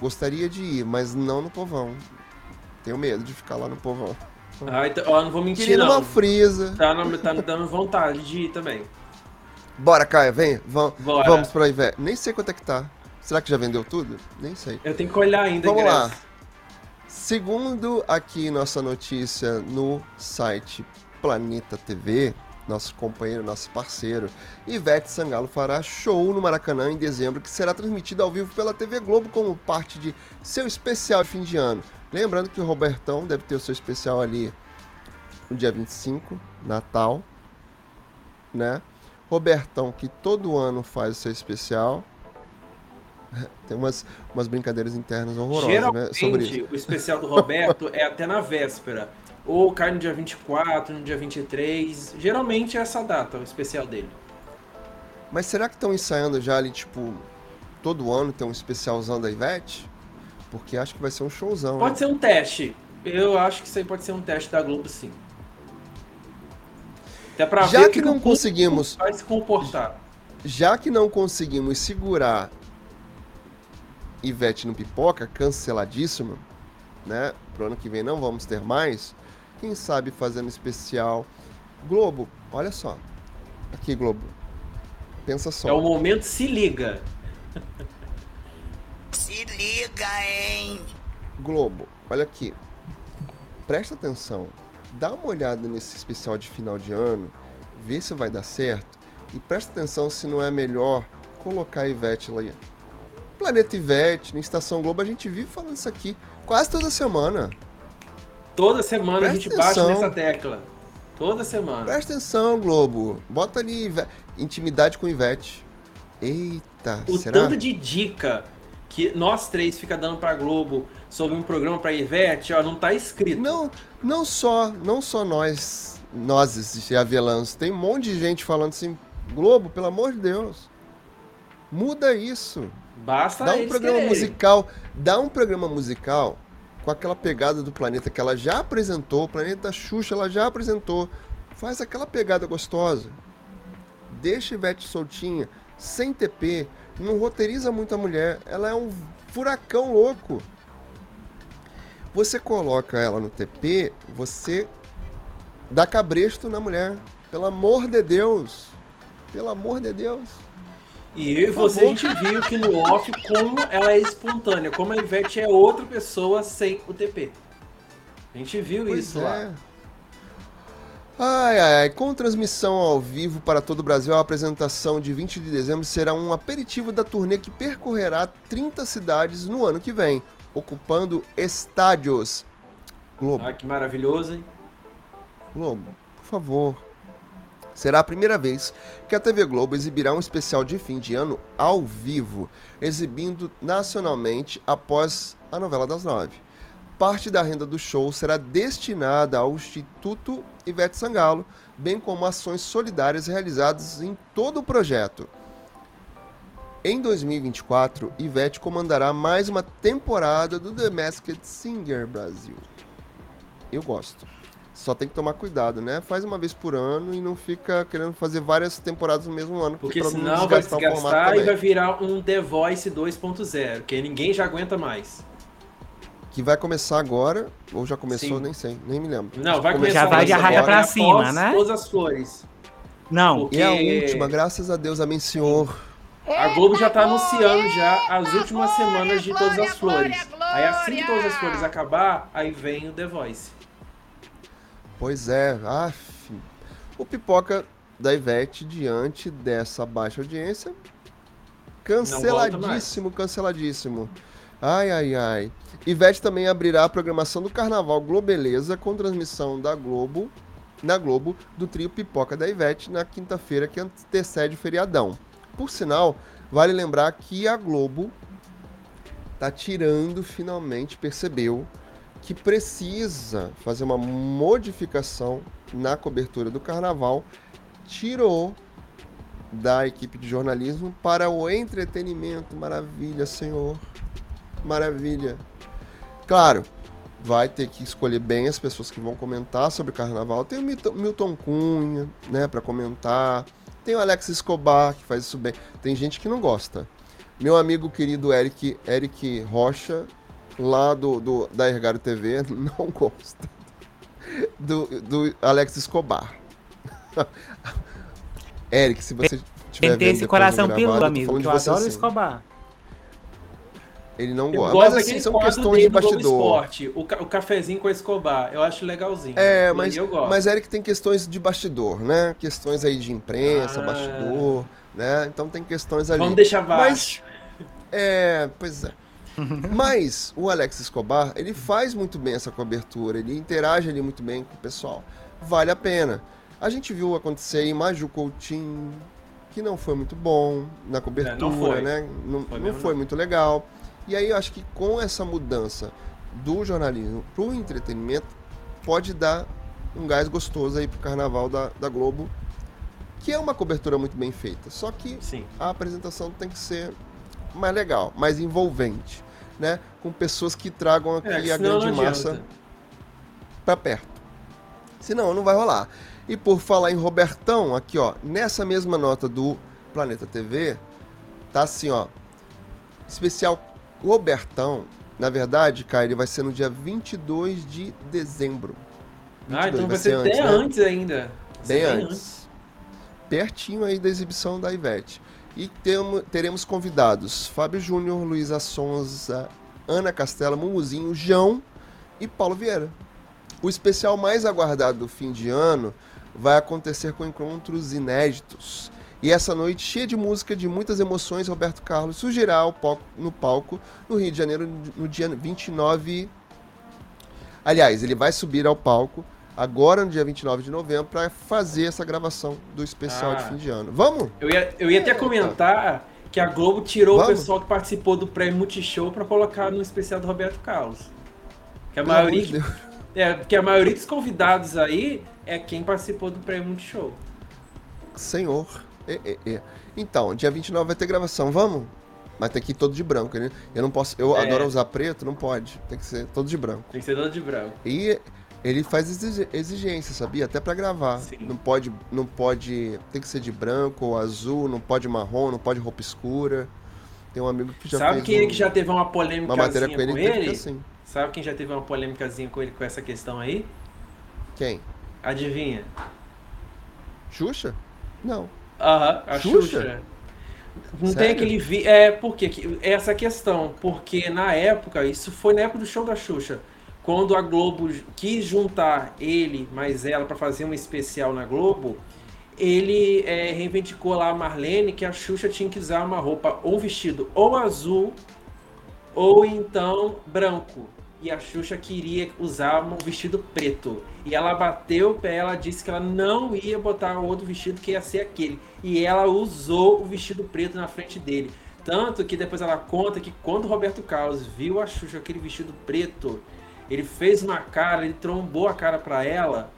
Gostaria de ir, mas não no Povão. Tenho medo de ficar lá no Povão. Ah, então, ó, não vou mentir, Queria não. uma frisa. Tá, no- tá me dando vontade de ir também. Bora, Caia, vem. Vam- Bora. Vamos pra Ivete. Nem sei quanto é que tá. Será que já vendeu tudo? Nem sei. Eu tenho que olhar ainda, Vamos lá. ingresso. Segundo aqui nossa notícia no site Planeta TV, nosso companheiro, nosso parceiro, Ivete Sangalo fará show no Maracanã em dezembro, que será transmitido ao vivo pela TV Globo como parte de seu especial de fim de ano. Lembrando que o Robertão deve ter o seu especial ali no dia 25, Natal, né? Robertão, que todo ano faz o seu especial. Tem umas, umas brincadeiras internas horrorosas, né? Geralmente, Sobre isso. o especial do Roberto é até na véspera. Ou cai no dia 24, no dia 23. Geralmente é essa data, o especial dele. Mas será que estão ensaiando já ali, tipo, todo ano tem um especialzão da Ivete? Porque acho que vai ser um showzão. Pode né? ser um teste. Eu acho que isso aí pode ser um teste da Globo, sim. Até pra Já ver que o não conseguimos- vai se comportar. Já que não conseguimos segurar Ivete no pipoca, canceladíssima, né? Pro ano que vem não vamos ter mais. Quem sabe fazendo especial. Globo, olha só. Aqui, Globo. Pensa só. É o momento se liga. Se liga, hein? Globo, olha aqui. Presta atenção. Dá uma olhada nesse especial de final de ano. Vê se vai dar certo. E presta atenção se não é melhor colocar a Ivete lá. Planeta Ivete, na Estação Globo, a gente vive falando isso aqui quase toda semana. Toda semana a Presta gente bate atenção. nessa tecla. Toda semana. Presta atenção, Globo. Bota ali intimidade com Ivete. Eita, O será? tanto de dica que nós três fica dando pra Globo sobre um programa pra Ivete, ó, não tá escrito. Não, não só, não só nós, nós de avelãs, tem um monte de gente falando assim, Globo, pelo amor de Deus, muda isso. Basta Dá um programa quererem. musical, dá um programa musical com aquela pegada do planeta que ela já apresentou, o planeta Xuxa ela já apresentou. Faz aquela pegada gostosa. Deixa Ivete soltinha, sem TP, não roteiriza muito a mulher, ela é um furacão louco. Você coloca ela no TP, você dá cabresto na mulher. Pelo amor de Deus. Pelo amor de Deus. E eu e você, a gente viu que no off como ela é espontânea, como a Ivete é outra pessoa sem o TP. A gente viu Pois isso é. lá. Ai, ai, ai, com transmissão ao vivo para todo o Brasil, a apresentação de 20 de dezembro será um aperitivo da turnê que percorrerá 30 cidades no ano que vem, ocupando estádios. Globo, Ah, que maravilhoso, hein? Globo, por favor. Será a primeira vez que a TV Globo exibirá um especial de fim de ano ao vivo, exibindo nacionalmente após a novela das nove. Parte da renda do show será destinada ao Instituto Ivete Sangalo, bem como ações solidárias realizadas em todo o projeto. Em 2024, Ivete comandará mais uma temporada do The Masked Singer Brasil. Eu gosto. Só tem que tomar cuidado, né? Faz uma vez por ano e não fica querendo fazer várias temporadas no mesmo ano. Porque não senão vai desgastar e vai virar um The Voice 2.0, que ninguém já aguenta mais. Que vai começar agora, ou já começou, Sim. nem sei, nem me lembro. Não, vai começar Já vai de arraia agora, pra após cima, né? Todas as flores. Não, E é a Porque última, graças a Deus, amém, Senhor. A Globo já tá anunciando já as últimas semanas de Todas as Flores. Aí assim que Todas as Flores acabar, aí vem o The Voice. Pois é, af. O pipoca da Ivete, diante dessa baixa audiência, canceladíssimo, canceladíssimo. Ai, ai, ai. Ivete também abrirá a programação do Carnaval Globeleza com transmissão da Globo, na Globo, do trio Pipoca da Ivete na quinta-feira que antecede o feriadão. Por sinal, vale lembrar que a Globo tá tirando, finalmente percebeu que precisa fazer uma modificação na cobertura do carnaval, tirou da equipe de jornalismo para o entretenimento. Maravilha, senhor. Maravilha. Claro, vai ter que escolher bem as pessoas que vão comentar sobre o carnaval. Tem o Milton, Cunha, né, para comentar. Tem o Alex Escobar, que faz isso bem. Tem gente que não gosta. Meu amigo querido Eric, Eric Rocha, lá do, do da Ergário TV, não gosta do, do Alex Escobar. Eric, se você tiver tem esse coração tô amigo, que de eu adoro assim. Escobar. Ele não Eu gosta. gosto Mas assim, são questões de bastidor. Esporte, o, ca- o cafezinho com a Escobar. Eu acho legalzinho. É, mas, eu gosto. mas Eric tem questões de bastidor, né? Questões aí de imprensa, Ah. bastidor, né? Então tem questões ali. Vamos deixar Mas, baixo. é, pois é. Mas o Alex Escobar, ele faz muito bem essa cobertura, ele interage ali muito bem com o pessoal. Vale a pena. A gente viu acontecer em Maju Coutinho, que não foi muito bom na cobertura, É, não foi. né? Não, Foi não foi não. muito legal. E aí eu acho que com essa mudança do jornalismo pro entretenimento, pode dar um gás gostoso aí pro carnaval da, da Globo, que é uma cobertura muito bem feita. Só que Sim. a apresentação tem que ser mais legal, mais envolvente, né? Com pessoas que tragam aqui É, a grande massa pra perto. Senão, não vai rolar. E por falar em Robertão, aqui ó, nessa mesma nota do Planeta TV, tá assim ó, especial Robertão, na verdade, cara, ele vai ser no dia 22 de dezembro. Ah, 22, então vai ser até né? antes ainda. Vai Bem ser antes. Pertinho aí da exibição da Ivete. E temo- teremos convidados Fábio Júnior, Luísa Sonza, Ana Castela, Mumuzinho, João e Paulo Vieira. O especial mais aguardado do fim de ano vai acontecer com encontros inéditos. E essa noite, cheia de música, de muitas emoções, Roberto Carlos surgirá no palco no Rio de Janeiro no dia 29. Aliás, ele vai subir ao palco agora no dia 29 de novembro para fazer essa gravação do especial de Ah. fim de ano. Vamos? Eu ia, eu ia até comentar que a Globo tirou Vamos? o pessoal que participou do prêmio Multishow pra colocar no especial do Roberto Carlos. Que a Pelo maioria, de é, porque a maioria dos convidados aí é quem participou do prêmio Multishow. Senhor. É, é, é. Então, dia 29 vai ter gravação, vamos? Mas tem que ir todo de branco, né? Eu não posso. Eu É. adoro usar preto, não pode. Tem que ser todo de branco. Tem que ser todo de branco. E ele faz exigência, sabia? Até pra gravar. Sim. Não pode, não pode, tem que ser de branco ou azul, não pode marrom, não pode roupa escura. Tem um amigo que já Sabe quem é um- que já teve uma uma polêmicazinha matéria com ele, com tem ele? assim. Sabe quem já teve uma polêmicazinha com ele com essa questão aí? Quem? Adivinha? Xuxa? Não. Aham, a Xuxa? Xuxa. Não tem Sério? aquele vi... É, por quê? Essa questão. Porque na época, isso foi na época do show da Xuxa. Quando a Globo quis juntar ele mais ela pra fazer um especial na Globo, ele é, reivindicou lá a Marlene que a Xuxa tinha que usar uma roupa ou vestido ou azul ou então branco. E a Xuxa queria usar um vestido preto. E ela bateu o pé, ela disse que ela não ia botar outro vestido que ia ser aquele. E ela usou o vestido preto na frente dele. Tanto que depois ela conta que quando Roberto Carlos viu a Xuxa aquele vestido preto, ele fez uma cara, ele trombou a cara pra ela.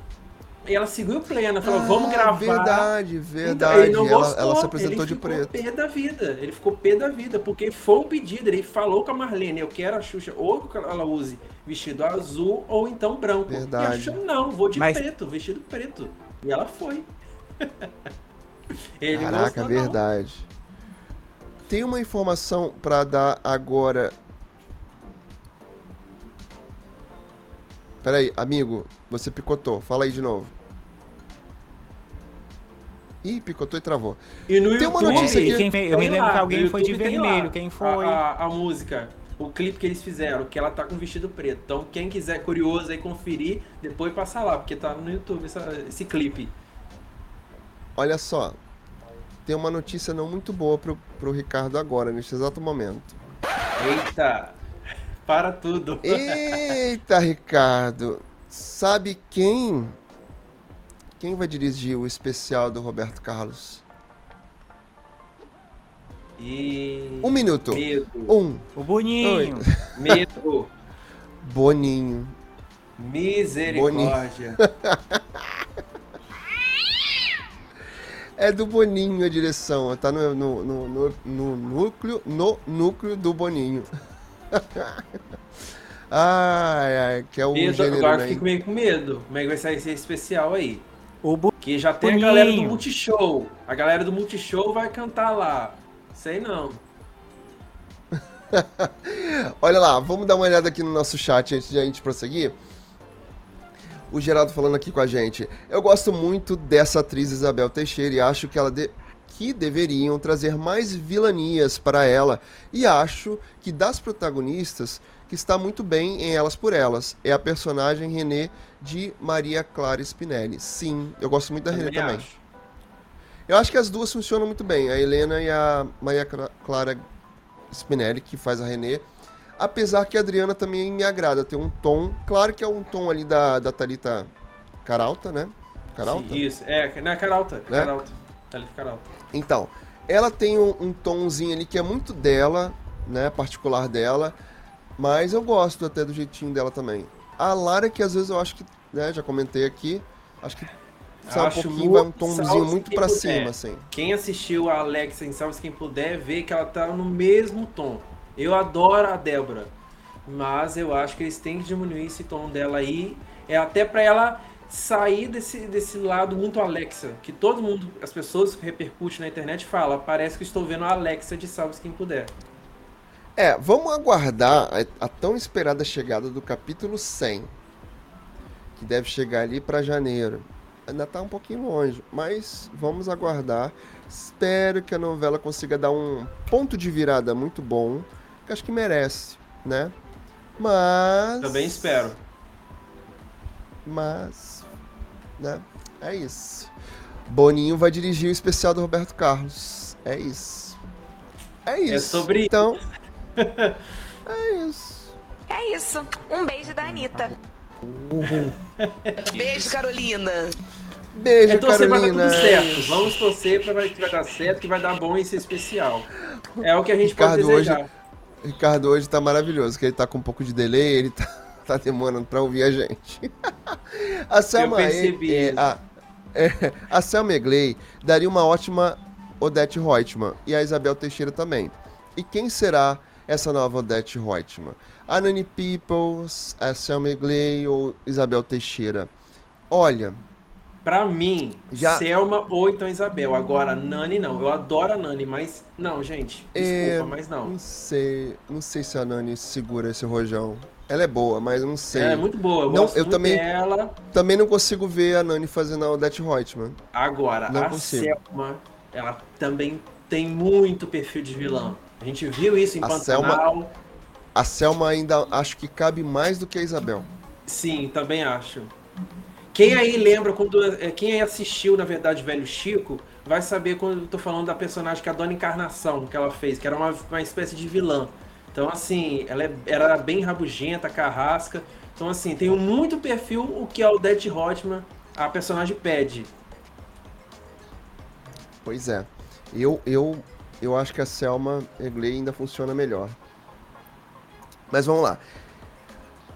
E ela seguiu plena, falou: vamos Ah, gravar. Verdade, Então, verdade. ele não ela, gostou, ela se apresentou ele de ficou preto. pé da vida. Ele ficou pé da vida, porque foi um pedido. Ele falou com a Marlene: eu quero a Xuxa, ou que ela use vestido azul ou então branco. E a Verdade. Xuxa, não, vou de Mas- preto, vestido preto. E ela foi. ele Caraca, gostou, não. verdade. Tem uma informação pra dar agora. Peraí, amigo, você picotou. Fala aí de novo. Ih, picotou e travou. E no Tem uma YouTube, notícia aqui- quem eu me tem lembro lá, que alguém foi de vermelho. Quem A, foi? a- a música, o clipe que eles fizeram, que ela tá com vestido preto. Então, quem quiser curioso aí conferir, depois passa lá, porque tá no YouTube essa- esse clipe. Olha só. Tem uma notícia não muito boa pro, pro Ricardo agora, neste exato momento. Eita! Para tudo. Eita, Ricardo. Sabe quem? Quem vai dirigir o especial do Roberto Carlos? E. Um minuto. Medo. Um. O Boninho. Medo. Boninho. Misericórdia. É do Boninho a direção, tá no, no, no, no- no núcleo, no núcleo do Boninho. ai, ai, que é o Medo, gênero, agora eu né? fico meio com medo. Como é que vai sair esse especial aí? O Bu- Que já tem Boninho. a galera do Multishow. A galera do Multishow vai cantar lá. Sei não. Olha lá, vamos dar uma olhada aqui no nosso chat antes de a gente prosseguir. O Geraldo falando aqui com a gente. Eu gosto muito dessa atriz Isabel Teixeira e acho que ela, de- que deveriam trazer mais vilanias para ela. E acho que das protagonistas, que está muito bem em Elas por Elas, é a personagem René de Maria Clara Spinelli. Sim, eu gosto muito da René também. acho. Eu acho que as duas funcionam muito bem, a Helena e a Maria Cla- Clara Spinelli, que faz a René. Apesar que a Adriana também me agrada, tem um tom, claro que é um tom ali da, da Thalita Caralta, né? Caralta? Sim, Isso, é, não é Caralta. Né? Caralta. Thalita Caralta. Então, ela tem um, um tomzinho ali que é muito dela, né? Particular dela. Mas eu gosto até do jeitinho dela também. A Lara, que às vezes eu acho que, né? Já comentei aqui. Acho que sai um Acho pouquinho, muito vai um tomzinho muito puder. cima, assim. Quem assistiu a Alexa em Salve Quem Puder, vê que ela tá no mesmo tom. Eu adoro a Débora, mas eu acho que eles têm que diminuir esse tom dela aí. É até pra ela sair desse, desse lado muito Alexa, que todo mundo, as pessoas que repercutem na internet falam, parece que estou vendo a Alexa de Salve Quem Puder. É, vamos aguardar a, a tão esperada chegada do capítulo 100. Que deve chegar ali pra janeiro. Ainda tá um pouquinho longe, mas vamos aguardar. Espero que a novela consiga dar um ponto de virada muito bom, que acho que merece, né? Mas. Também espero. Mas. Né? É isso. Boninho vai dirigir o especial do Roberto Carlos. É isso. É isso. sobre Então. é isso. É isso. Um beijo da Anitta. Beijo, Carolina. Beijo, É torcer pra dar Carolina. tudo certo. Vamos torcer pra que vai dar certo, que vai dar bom esse especial. É o que a gente pode Ricardo hoje, desejar. Ricardo hoje tá maravilhoso, que ele tá com um pouco de delay, ele tá, tá demorando pra ouvir a gente. a Selma, percebi é, a, é, a Selma Egley daria uma ótima Odete Reutemann e a Isabel Teixeira também. E quem será essa nova Odete Reutemann? A Nani Peoples, a Selma Egley ou Isabel Teixeira? Olha, Pra mim, Já- Selma ou então Isabel. Agora, Nani não. Eu adoro a Nani, mas. Não, gente. É, Desculpa, mas não. não sei, não sei se a Nani segura esse rojão. Ela é boa, mas não sei. Ela é muito boa. Eu Não, eu também- dela. Também não consigo ver a Nani fazendo a Odete Reutemann. Agora, Não a consigo. Selma, ela também tem muito perfil de vilã. A gente viu isso em A Pantanal. A Selma ainda acho que cabe mais do que a Isabel. Sim, também acho. Quem aí lembra quando. é, Quem aí assistiu, na verdade, Velho Chico, vai saber quando eu tô falando da personagem que é a Dona Encarnação, que ela fez, que era uma, uma espécie de vilã. Então, assim, ela é- era bem rabugenta, carrasca. Então, assim, tem muito perfil o que a Odette Rotman, a personagem, pede. Pois é. Eu, eu, eu acho que a Selma Egley ainda funciona melhor. Mas vamos lá.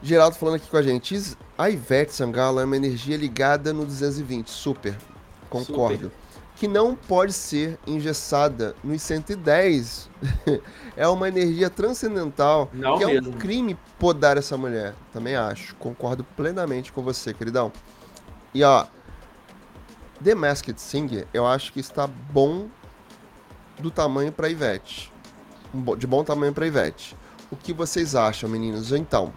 Geraldo falando aqui com a gente. A Ivete Sangalo é uma energia ligada no 220. Super. Concordo. Que não pode ser engessada nos 110. é uma energia transcendental. Não que é mesmo. um crime podar essa mulher. Também acho. Concordo plenamente com você, queridão. E ó, The Masked Singer, eu acho que está bom do tamanho para Ivete. De bom tamanho para Ivete. O que vocês acham, meninos? Então,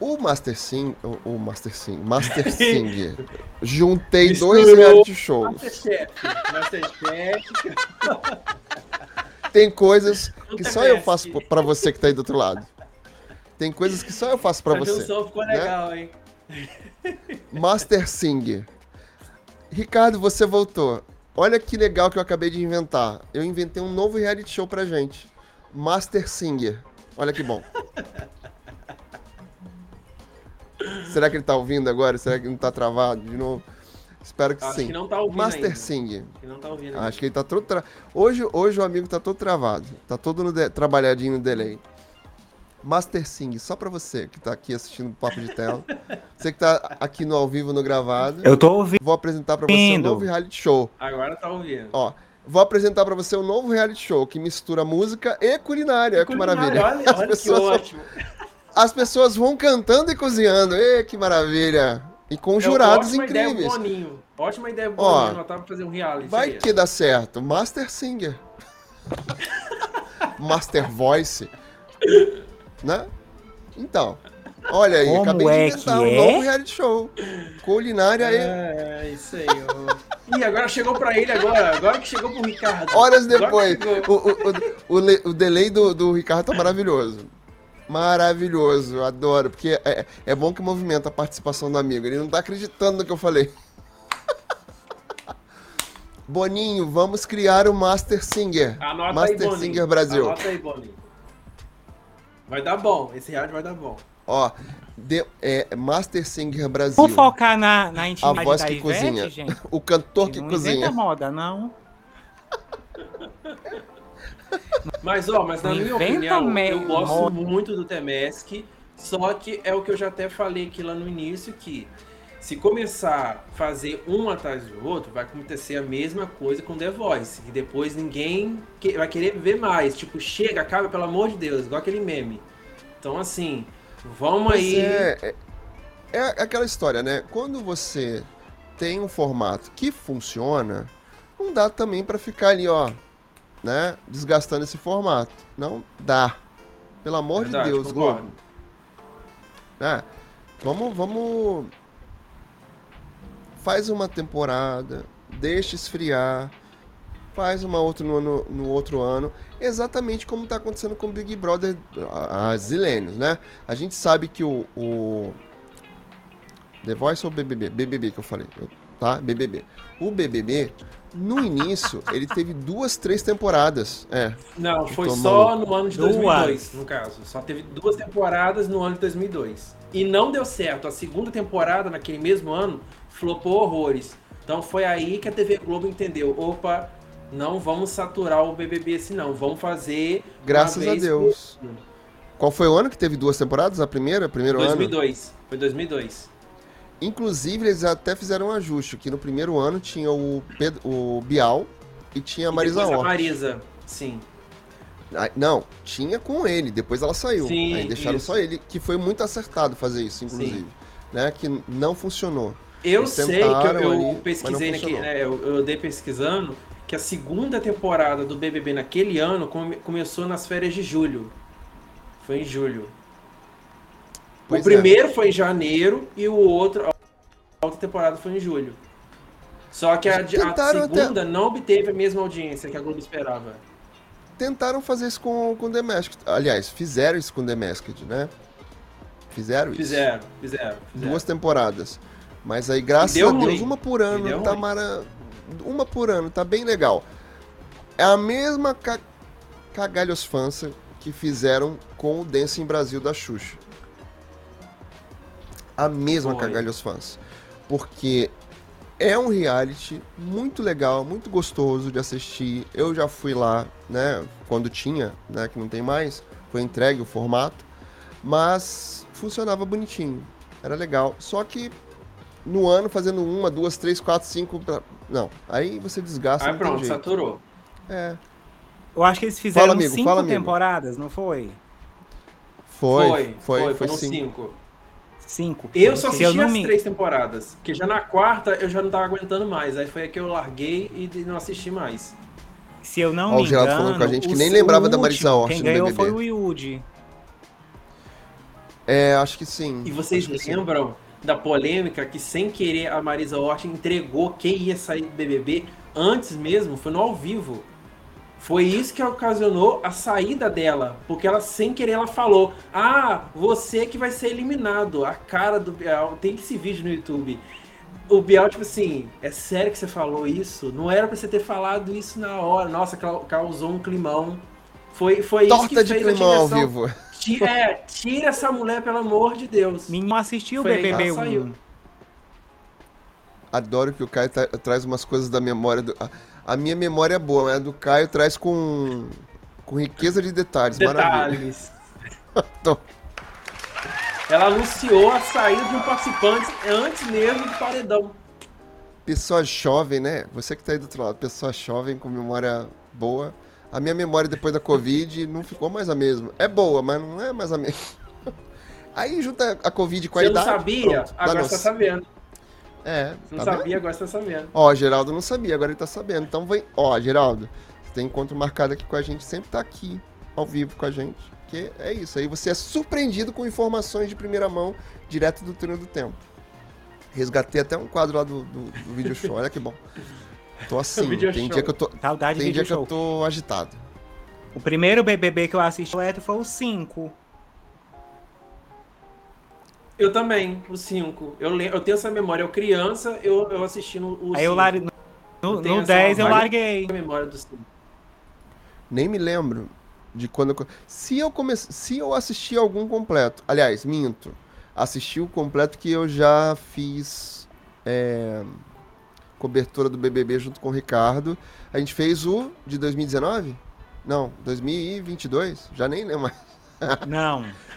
o Master Sing, o, o Master Sing, Master Singer, juntei dois reality shows. Masterchef. Masterchef. Tem coisas que só eu faço para você que tá aí do outro lado. Tem coisas que só eu faço para você. junção ficou né? legal, hein? Master Singer. Ricardo, você voltou. Olha que legal que eu acabei de inventar. Eu inventei um novo reality show pra gente. Master Singer. Olha que bom. Será que ele tá ouvindo agora? Será que não tá travado de novo? Espero que Acho sim. que não tá ouvindo Master ainda. Singer. Que não tá ouvindo. Acho que ele tá todo tra... hoje, hoje o amigo tá todo travado. Tá todo no de- trabalhadinho no delay. Master Sing, só pra você que tá aqui assistindo o Papo de Tela. Você que tá aqui no ao vivo, no gravado. Eu tô ouvindo. Vou apresentar pra você um novo reality show. Agora tá ouvindo. Ó, vou apresentar pra você um novo reality show que mistura música e culinária. Olha que maravilha. Olha, As olha que pessoas, ótimo. As pessoas vão cantando e cozinhando. Ê, que maravilha. E com jurados É ótima Ideia, incríveis. pro Boninho. Ótima ideia, Boninho. Anotar pra fazer um reality. Vai aí. que dá certo. Master Singer. Master Voice. Né? Então. Olha aí, Como acabei é de inventar um é? novo reality show. Culinária e. É, é isso aí. ó. Ih, agora chegou pra ele agora. Agora que chegou pro Ricardo. Horas depois. O, o, o, o delay do, do Ricardo tá maravilhoso. Maravilhoso, eu adoro. Porque é, é bom que movimenta a participação do amigo. Ele não tá acreditando no que eu falei. Boninho, vamos criar o Master Singer. Anota aí, Master Boninho. Singer Brasil. Anota aí, Boninho. Vai dar bom. Esse reality vai dar bom. Ó, de- é, Master Singer Brasil. Vamos focar na, na A intimidade voz da que Ivete, cozinha. gente. O cantor Que que não cozinha. inventa moda, não. Mas, ó, mas na Não minha opinião, me- eu gosto muito do Temesk, só que é o que eu já até falei aqui lá no início, que se começar a fazer um atrás do outro, vai acontecer a mesma coisa com The Voice, e depois ninguém que- vai querer ver mais. Tipo, chega, acaba, pelo amor de Deus, igual aquele meme. Então, assim, vamos Pois aí... é, é, é aquela história, né? Quando você tem um formato que funciona, não dá também pra ficar ali, ó, né? Desgastando esse formato. Não dá. Pelo amor Verdade, de Deus, concordo. Globo. Né? Vamos, vamos. Faz uma temporada, deixa esfriar, faz uma outra no, ano- no outro ano, exatamente como está acontecendo com o Big Brother há há zilênios, né? A gente sabe que o, o The Voice ou BBB? BBB que eu falei, tá? BBB. O BBB, no início, ele teve duas, três temporadas. É, Não, foi só no ano de Duas. 2002, no caso. Só teve duas temporadas no ano de 2002. E não deu certo. A segunda temporada, naquele mesmo ano, flopou horrores. Então foi aí que a TV Globo entendeu. Opa, não vamos saturar o BBB assim não. Vamos fazer uma graças a Deus. por- Qual foi o ano que teve duas temporadas? A primeira? Primeiro ano? 2002. Foi 2002. Inclusive, eles até fizeram um ajuste, que no primeiro ano tinha o, Pedro, o Bial e tinha a Marisa a Hort. Marisa, sim. Não, tinha com ele, depois ela saiu. Sim, Aí deixaram isso. só ele, que foi muito acertado fazer isso, inclusive. Né? Que não funcionou. Eu Eles sei que eu, eu ali, pesquisei né, eu, eu dei pesquisando que a segunda temporada do BBB naquele ano come- começou nas férias de julho. Foi em julho. Pois o é. primeiro foi em janeiro e o outro, a outra temporada foi em julho. Só que a, a Tentaram até- segunda não obteve a mesma audiência que a Globo esperava. Tentaram fazer isso com, com The Masked. Aliás, fizeram isso com The Masked, né? Fizeram isso. Fizeram, fizeram. fizeram. Duas temporadas. Mas aí, graças a Deus, ruim. uma por ano tá mara... Uma por ano, tá bem legal. É a mesma ca... cagalhosfança que fizeram com o Dance em Brasil da Xuxa. A mesma Foi. cagalhosfança. Porque é um reality muito legal, muito gostoso de assistir. Eu já fui lá, né, quando tinha, né, que não tem mais, foi entregue o formato, mas funcionava bonitinho, era legal. Só que no ano fazendo uma, duas, três, quatro, cinco, pra- não, aí você desgasta, Aí não tem pronto, jeito. saturou. É, Eu acho que eles fizeram Fala, amigo, cinco fala, temporadas, não foi? foi, foi, foi, foi, foram sim. cinco. Cinco. Eu só eu assisti não as me- três temporadas. Porque já na quarta eu já não tava aguentando mais. Aí foi aí que eu larguei e não assisti mais. Se eu não Ó, o me Geraldo engano, falando com a gente que o- nem lembrava o da Marisa último, Hort Quem ganhou foi o Yudi. É, acho que sim. E vocês lembram da polêmica que sem querer a Marisa Hort entregou quem ia sair do BBB antes mesmo? Foi no ao vivo. Foi isso que ocasionou a saída dela, porque ela sem querer ela falou: "Ah, você que vai ser eliminado". A cara do Bial, tem esse vídeo no YouTube. O Bial tipo assim, é sério que você falou isso? Não era pra você ter falado isso na hora. Nossa, cau- causou um climão. Foi foi isso Torta que de fez a climão ao vivo. Tira, é, tira essa mulher, pelo amor de Deus. Ninguém assistiu o BBB ela saiu. 1. Adoro que o Caio tra- traz umas coisas da memória. Do... A, minha memória é boa, mas a do Caio traz com, com riqueza de detalhes. Detalhes. Ela anunciou a saída de um participante antes mesmo do paredão. Pessoa jovem, né? Você que tá aí do outro lado, pessoa jovem com memória boa. A minha memória depois da Covid não ficou mais a mesma. É boa, mas não é mais a mesma. Aí junta a Covid com a Você não idade. sabia, pronto, agora você tá sabendo. É, Você não tá vendo? sabia, agora você tá sabendo. Ó, Geraldo não sabia, agora ele tá sabendo. Então vem. Ó, Geraldo, você tem encontro marcado aqui com a gente, sempre tá aqui, ao vivo com a gente. Porque é isso. Aí você é surpreendido com informações de primeira mão, direto do túnel do tempo. Resgatei até um quadro lá do, do, do video show, olha que bom. Tô assim, tem show. dia que eu tô, Saudade tem dia que show. eu tô agitado. O primeiro BBB que eu assisti foi o 5. Eu também, o 5. Eu, eu tenho essa memória. Eu criança, eu, eu assisti no o Aí eu cinco. larguei. No, Eu tenho no essa 10 eu larguei. A memória do 5. Nem me lembro de quando eu... Se eu comece... se eu assisti algum completo, aliás, minto. Assisti o completo que eu já fiz é, cobertura do BBB junto com o Ricardo. A gente fez o de 2019? Não, 2022? Já nem lembro mais. Não.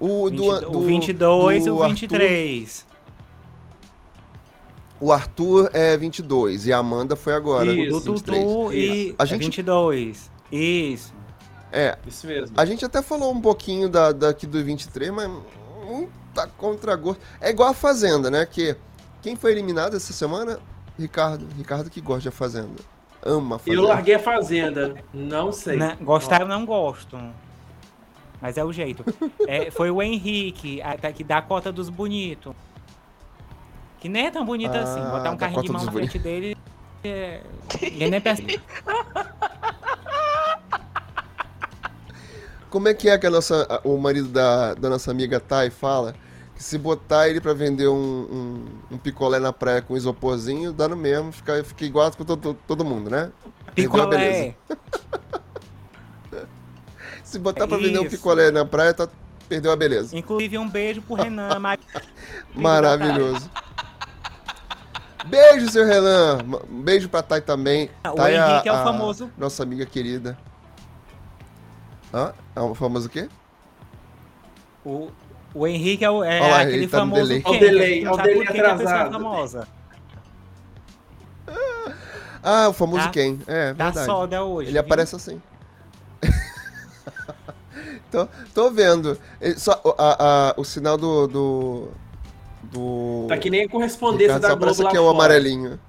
O, 20 do, do, o 22 e o Arthur- 23. o Arthur é 22 e a Amanda foi agora. Isso. O do 23. Tutu e A é gente- 22. Isso. É, Isso mesmo. A gente até falou um pouquinho da, daqui do 23, mas muita contragosto. É igual a Fazenda, né? Que quem foi eliminado essa semana? Ricardo. Ricardo que gosta de A Fazenda. Ama a Fazenda. Eu larguei a Fazenda. Não sei. Né? Gostar eu não gosto. Mas é o jeito. É, foi o Henrique, até que dá a cota dos bonitos. Que nem é tão bonito Ah, assim. Botar um carrinho de mão na frente dele. É... Ninguém nem pensa. Como é que é que a nossa, o marido da, da nossa amiga Thay fala? Que se botar ele pra vender um, um, um picolé na praia com isoporzinho, dá no mesmo, fica, fica igual com todo, todo mundo, né? Beleza. Picolé. Se botar pra vender um picolé na praia, tá, perdeu a beleza. Inclusive, um beijo pro Renan. Mari- Maravilhoso. Beijo, seu Renan. Um beijo pra Thay também. O Thay Henrique é o a- famoso- Nossa amiga querida. Hã? É o famoso o quê? O, o Henrique é, o, é Olha lá, aquele ele tá no famoso. delay. quem, o delay, a ó o delay a é atrasado. famosa. Ah, o famoso Tá- quem? É, Da verdade. soda hoje. Ele viu? aparece assim. Tô, tô vendo. Só, a, a- o sinal do. do, do... Tá que nem a correspondência Ricardo da Globo lá aqui é o fora. amarelinho.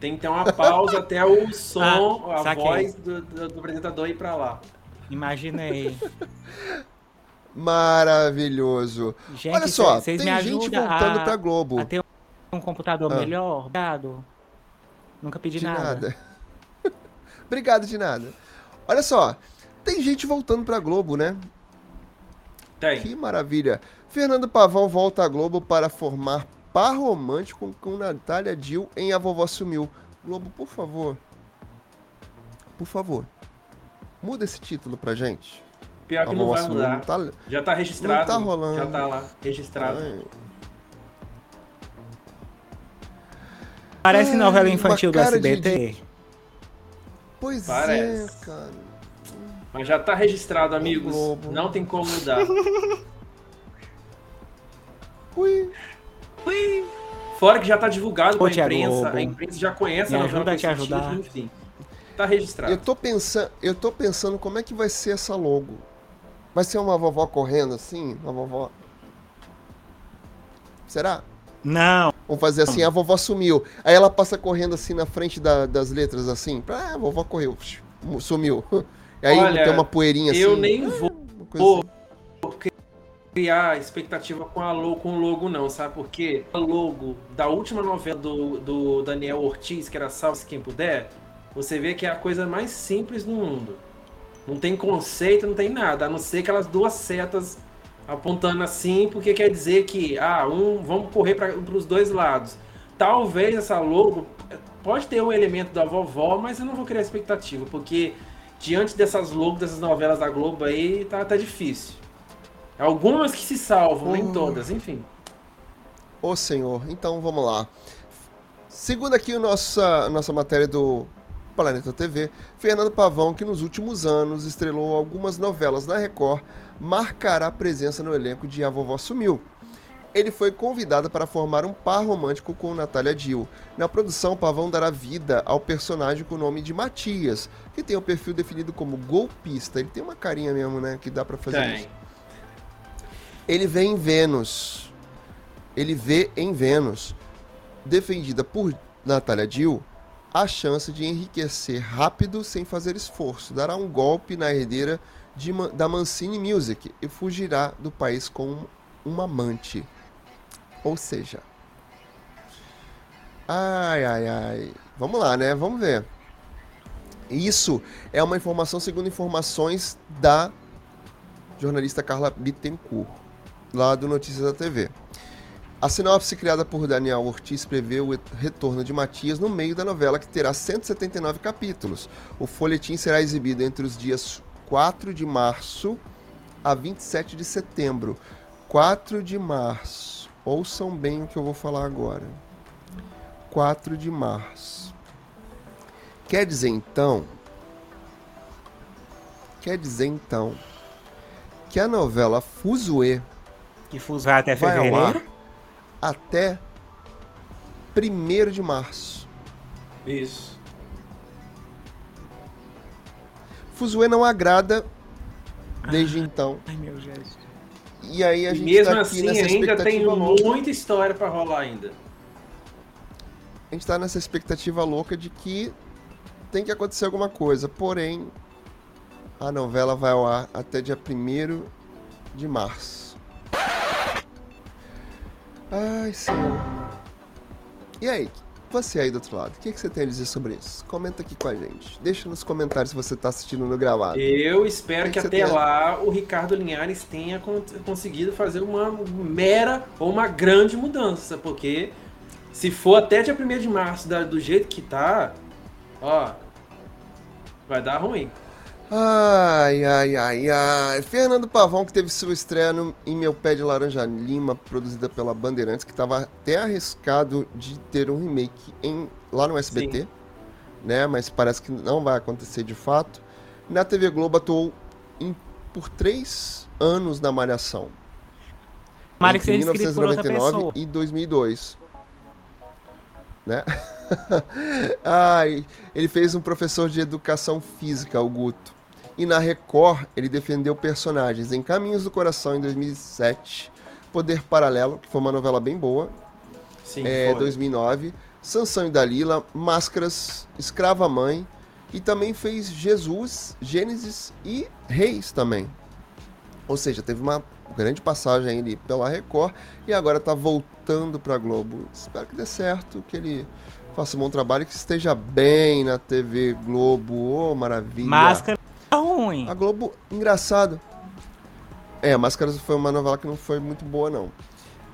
Tem que ter uma pausa até o som, Ah, a saquei. voz do, do- do apresentador ir pra lá. Imaginei. Maravilhoso. Gente, Olha só, vocês tem me gente ajudam voltando a, pra Globo. a ter um computador Ah. melhor? Obrigado. Nunca pedi De nada. nada. Obrigado de nada. Olha só, tem gente voltando pra Globo, né? Tem. Que maravilha. Fernando Pavão volta à Globo para formar par romântico com Natália Dill em A Vovó Sumiu. Globo, por favor. Por favor. Muda esse título pra gente. Pior A que não vai mudar. não tá... Já tá registrado. Não tá rolando. Já tá lá, registrado. Ai, Parece Ai, novela uma infantil do cara de- SBT. Pois Parece. é, cara. Mas já tá registrado, amigos. Globo. Não tem como mudar. Ui. Fora que já tá divulgado Pô, pra imprensa. Globo. A imprensa já conhece Me a novela ajuda a te ajudar. Enfim. Tá registrado. Eu tô pensando, eu tô pensando como é que vai ser essa logo. Vai ser uma vovó correndo assim, uma vovó. Será? Não. Vamos fazer assim, a vovó sumiu. Aí ela passa correndo assim na frente da- das letras assim. Ah, a vovó correu, sumiu. Aí Olha, tem uma poeirinha assim. Eu nem vou uma coisa assim. criar expectativa com a logo, com o logo, não, sabe por quê? A logo da última novela do, do Daniel Ortiz, que era Salve Quem Puder, você vê que é a coisa mais simples do mundo. Não tem conceito, não tem nada, a não ser aquelas duas setas apontando assim, porque quer dizer que, ah, um, vamos correr para os dois lados. Talvez essa logo pode ter um elemento da vovó, mas eu não vou criar expectativa, porque diante dessas logos, dessas novelas da Globo aí, tá, tá difícil. Algumas que se salvam, nem Oh. todas, enfim. Ô senhor, então vamos lá. Segundo aqui a nossa, nossa matéria do Planeta TV, Fernando Pavão, que nos últimos anos estrelou algumas novelas na Record, marcará presença no elenco de A Vovó Sumiu. Ele foi convidado para formar um par romântico com Natália Dill. Na produção, Pavão dará vida ao personagem com o nome de Matias, que tem o perfil definido como golpista. Ele tem uma carinha mesmo, né, que dá para fazer isso. Tem. Ele vê em Vênus. Ele vê em Vênus, defendida por Natália Dill, a chance de enriquecer rápido sem fazer esforço. Dará um golpe na herdeira de da Mancini Music e fugirá do país com um amante. Ou seja, Ai, ai, ai. Vamos lá, né? Vamos ver. Isso é uma informação segundo informações da jornalista Carla Bittencourt, lá do Notícias da TV. A sinopse criada por Daniel Ortiz prevê o retorno de Matias no meio da novela, que terá 179 capítulos. O folhetim será exibido entre os dias 4 de março a 27 de setembro. 4 de março. Ouçam bem o que eu vou falar agora. 4 de março. Quer dizer então. Quer dizer então. Que a novela Fuzue. Que Fuzue até vai ar fevereiro? até 1 de março. Isso. Fuzue não agrada desde então. Ai, meu Jesus. E aí a gente mesmo tá aqui assim, nessa ainda tem louca. muita história pra rolar ainda. A gente tá nessa expectativa louca de que tem que acontecer alguma coisa. Porém, a novela vai ao ar até dia 1 de março. Ai, senhor. E aí, você aí do outro lado, o que, que você tem a dizer sobre isso? Comenta aqui com a gente. Deixa nos comentários se você tá assistindo no gravado. Eu espero que que, que até lá o Ricardo Linhares tenha con- conseguido fazer uma mera ou uma grande mudança, porque se for até dia 1 de março do jeito que tá, ó, vai dar ruim. Ai, ai, ai, ai. Fernando Pavão, que teve sua estreia no, em Meu Pé de Laranja Lima, produzida pela Bandeirantes, que estava até arriscado de ter um remake em, lá no SBT, né? Mas parece que não vai acontecer de fato. Na TV Globo atuou em- por três anos na Malhação. Que entre seja escrito por outra 1999 pessoa. e 2002. Né? Ai, ele fez um professor de educação física, o Guto. E na Record, ele defendeu personagens em Caminhos do Coração em 2007, Poder Paralelo, que foi uma novela bem boa, Sim, é, foi. 2009, Sansão e Dalila, Máscaras, Escrava Mãe, e também fez Jesus, Gênesis e Reis também. Ou seja, teve uma grande passagem ali pela Record e agora tá voltando pra Globo. Espero que dê certo, que ele faça um bom trabalho e que esteja bem na TV Globo. Ô, maravilha. Máscara ruim. A Globo, engraçado. É, Máscaras foi uma novela que não foi muito boa, não.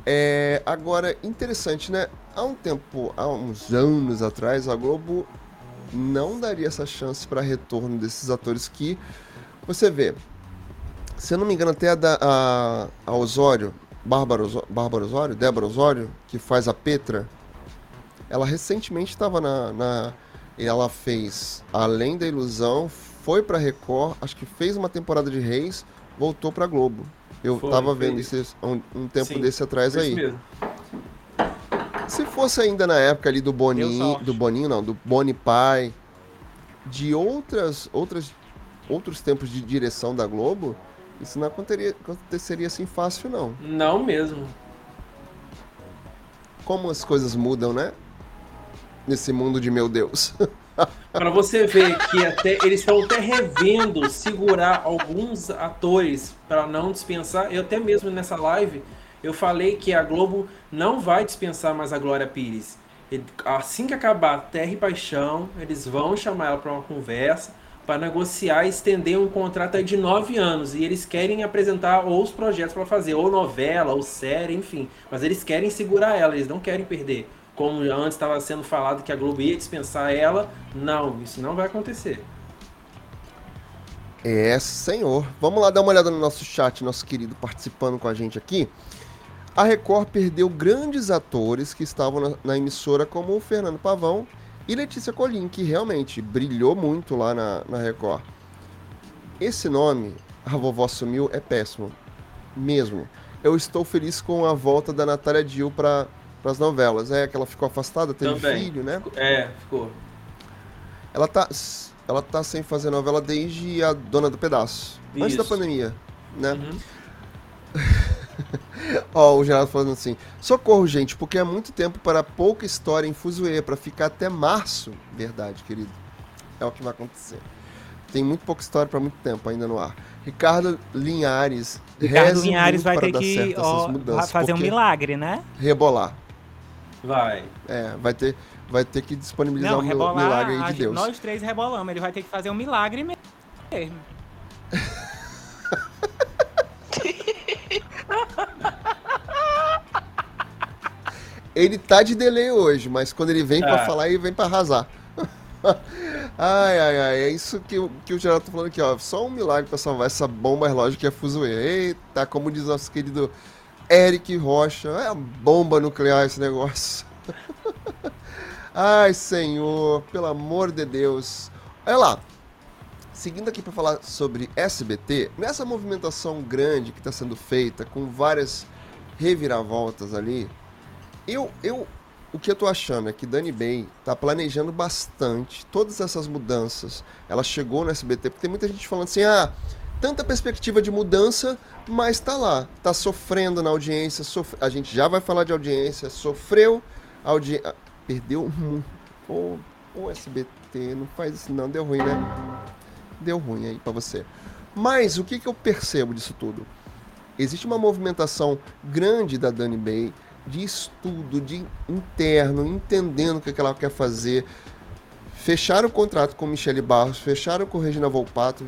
É, agora, interessante, né? Há um tempo, há uns anos atrás, a Globo não daria essa chance para retorno desses atores que você vê. Se eu não me engano, até a, da, a, a Osório, Bárbara, Osó- Bárbara Osório, Débora Osório, que faz a Petra, ela recentemente estava na, na. Ela fez Além da Ilusão, foi pra Record, acho que fez uma temporada de Reis, voltou pra Globo. Eu Foi, tava vendo isso um, um tempo Sim, desse atrás aí. mesmo. Se fosse ainda na época ali do Boninho, do Boninho não, do Boni Pai, de outras, outras, outros tempos de direção da Globo, isso não aconteceria, aconteceria assim fácil não. Não mesmo. Como as coisas mudam, né? Nesse mundo de meu Deus. Pra você ver que até eles estão até revendo segurar alguns atores para não dispensar. Eu até mesmo nessa live eu falei que a Globo não vai dispensar mais a Glória Pires. Assim que acabar Terra e Paixão, eles vão chamar ela para uma conversa para negociar e estender um contrato de nove anos. E eles querem apresentar outros projetos para fazer, ou novela, ou série, enfim. Mas eles querem segurar ela, eles não querem perder. Como antes estava sendo falado que a Globo ia dispensar ela, não, isso não vai acontecer. É, senhor. Vamos lá dar uma olhada no nosso chat, nosso querido participando com a gente aqui. A Record perdeu grandes atores que estavam na, na emissora, como o Fernando Pavão e Letícia Colim, que realmente brilhou muito lá na, na Record. Esse nome, A Vovó Sumiu, é péssimo. Mesmo. Eu estou feliz com a volta da Natália Dill para as novelas. É que ela ficou afastada, teve Também. filho, né? É, ficou. Ela tá, ela tá sem fazer novela desde a Dona do Pedaço. Antes da Isso. pandemia, né? Uhum. Ó, o Geraldo falando assim: socorro, gente, porque é muito tempo para pouca história em Fuzuê, para ficar até março. Verdade, querido. É o que vai acontecer. Tem muito pouca história para muito tempo ainda no ar. Ricardo Linhares. Ricardo Linhares vai para ter que ó, fazer um milagre, né? Rebolar. Vai. É, vai ter, vai ter que disponibilizar Não, o rebolar, milagre aí de Deus. nós três rebolamos. Ele vai ter que fazer um milagre mesmo. Ele tá de delay hoje, mas quando ele vem pra Tá. falar, ele vem pra arrasar. ai, ai, ai, é isso que, o- que o Geraldo tá falando aqui, ó. Só um milagre pra salvar essa bomba relógio que é fuzuê. Eita, como diz nosso querido Eric Rocha, é bomba nuclear esse negócio. ai, senhor, pelo amor de Deus. Olha lá, seguindo aqui para falar sobre SBT, nessa movimentação grande que está sendo feita, com várias reviravoltas ali, eu, eu, o que eu tô achando é que Dani Bay tá planejando bastante todas essas mudanças. Ela chegou no SBT, porque tem muita gente falando assim, ah, tanta perspectiva de mudança, mas tá lá, tá sofrendo na audiência, sof- a gente já vai falar de audiência, sofreu, audi... ah, perdeu muito. Ô SBT, não faz isso não, deu ruim, né? Deu ruim aí pra você. Mas o que, que eu percebo disso tudo? Existe uma movimentação grande da Dani Bay de estudo, de interno, entendendo o que, que ela quer fazer. Fecharam o contrato com Michele Barros, fecharam com Regina Volpato,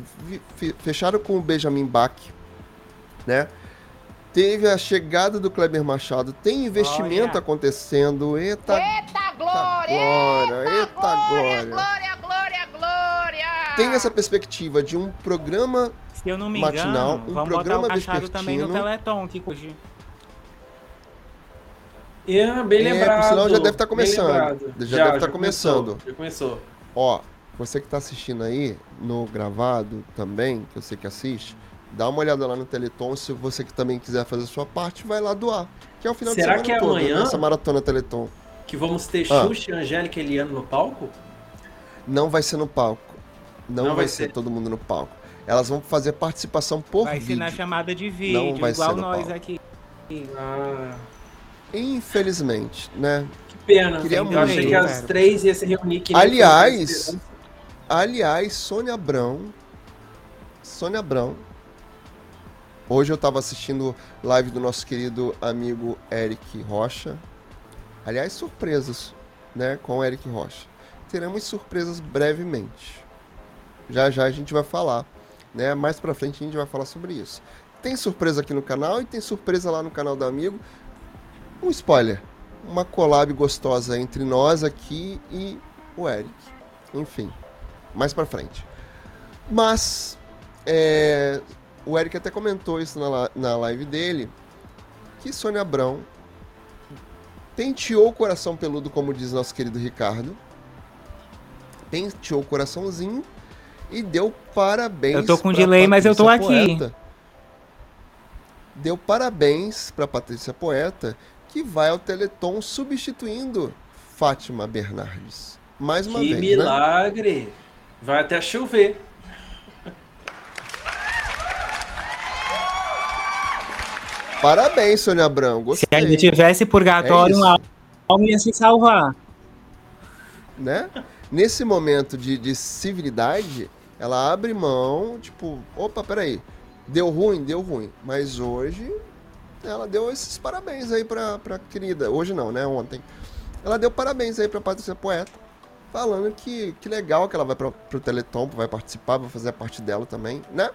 fecharam com o Benjamin Bach, né? Teve a chegada do Kleber Machado, tem investimento Glória. acontecendo. Eita, Eita glória! glória, eita glória, glória. glória, glória, glória! Tem essa perspectiva de um programa Se eu não me Matinal, engano, um vamos botar programa o Machado também no. Teleton, que hoje. É, bem É, lembrado. por sinal, já deve tá bem começando. lembrado. Já deve tá começou, começando. Já começou. Ó, você que tá assistindo aí no gravado também, que eu sei que assiste, dá uma olhada lá no Teleton. Se você que também quiser fazer a sua parte, vai lá doar. Que é o final Será de semana que é todo, amanhã? né, essa maratona Teleton. Que vamos ter Ah. Xuxa, Angélica e Eliano no palco? Não vai ser no palco. Não, Não vai vai ser ser. todo mundo no palco. Elas vão fazer participação por Vai ser vídeo. na chamada de vídeo, vai igual ser no nós palco. aqui. Ah, Infelizmente, né? que pena. Queria eu muito, achei que as três iam se reunir. Aliás, aliás, Sônia Abrão, Sônia Abrão, hoje eu tava assistindo live do nosso querido amigo Eric Rocha. Aliás, surpresas, né, com o Eric Rocha. Teremos surpresas brevemente. Já já a gente vai falar, né? Mais pra frente a gente vai falar sobre isso. Tem surpresa aqui no canal e tem surpresa lá no canal do amigo. Um spoiler, uma collab gostosa entre nós aqui e o Eric. Enfim, mais pra frente. Mas é, o Eric até comentou isso na, na live dele, que Sônia Abrão penteou o coração peludo, como diz nosso querido Ricardo. Penteou o coraçãozinho e deu parabéns. Eu tô com delay, mas eu tô aqui. Poeta. Deu parabéns pra Patrícia Poeta, que vai ao Teleton substituindo Fátima Bernardes. Mais uma Que vez, né? milagre! Vai até chover. Parabéns, Sônia Abrão. Se Gostei. ainda tivesse purgatório, É alma ia se salvar. né? Nesse momento de, de civilidade, ela abre mão, tipo, opa, peraí, deu ruim, deu ruim. Mas hoje ela deu esses parabéns aí pra, pra querida. Hoje não, né? Ontem. Ela deu parabéns aí pra Patrícia Poeta, falando que, que legal que ela vai pra, pro Teleton, vai participar, vai fazer a parte dela também, né?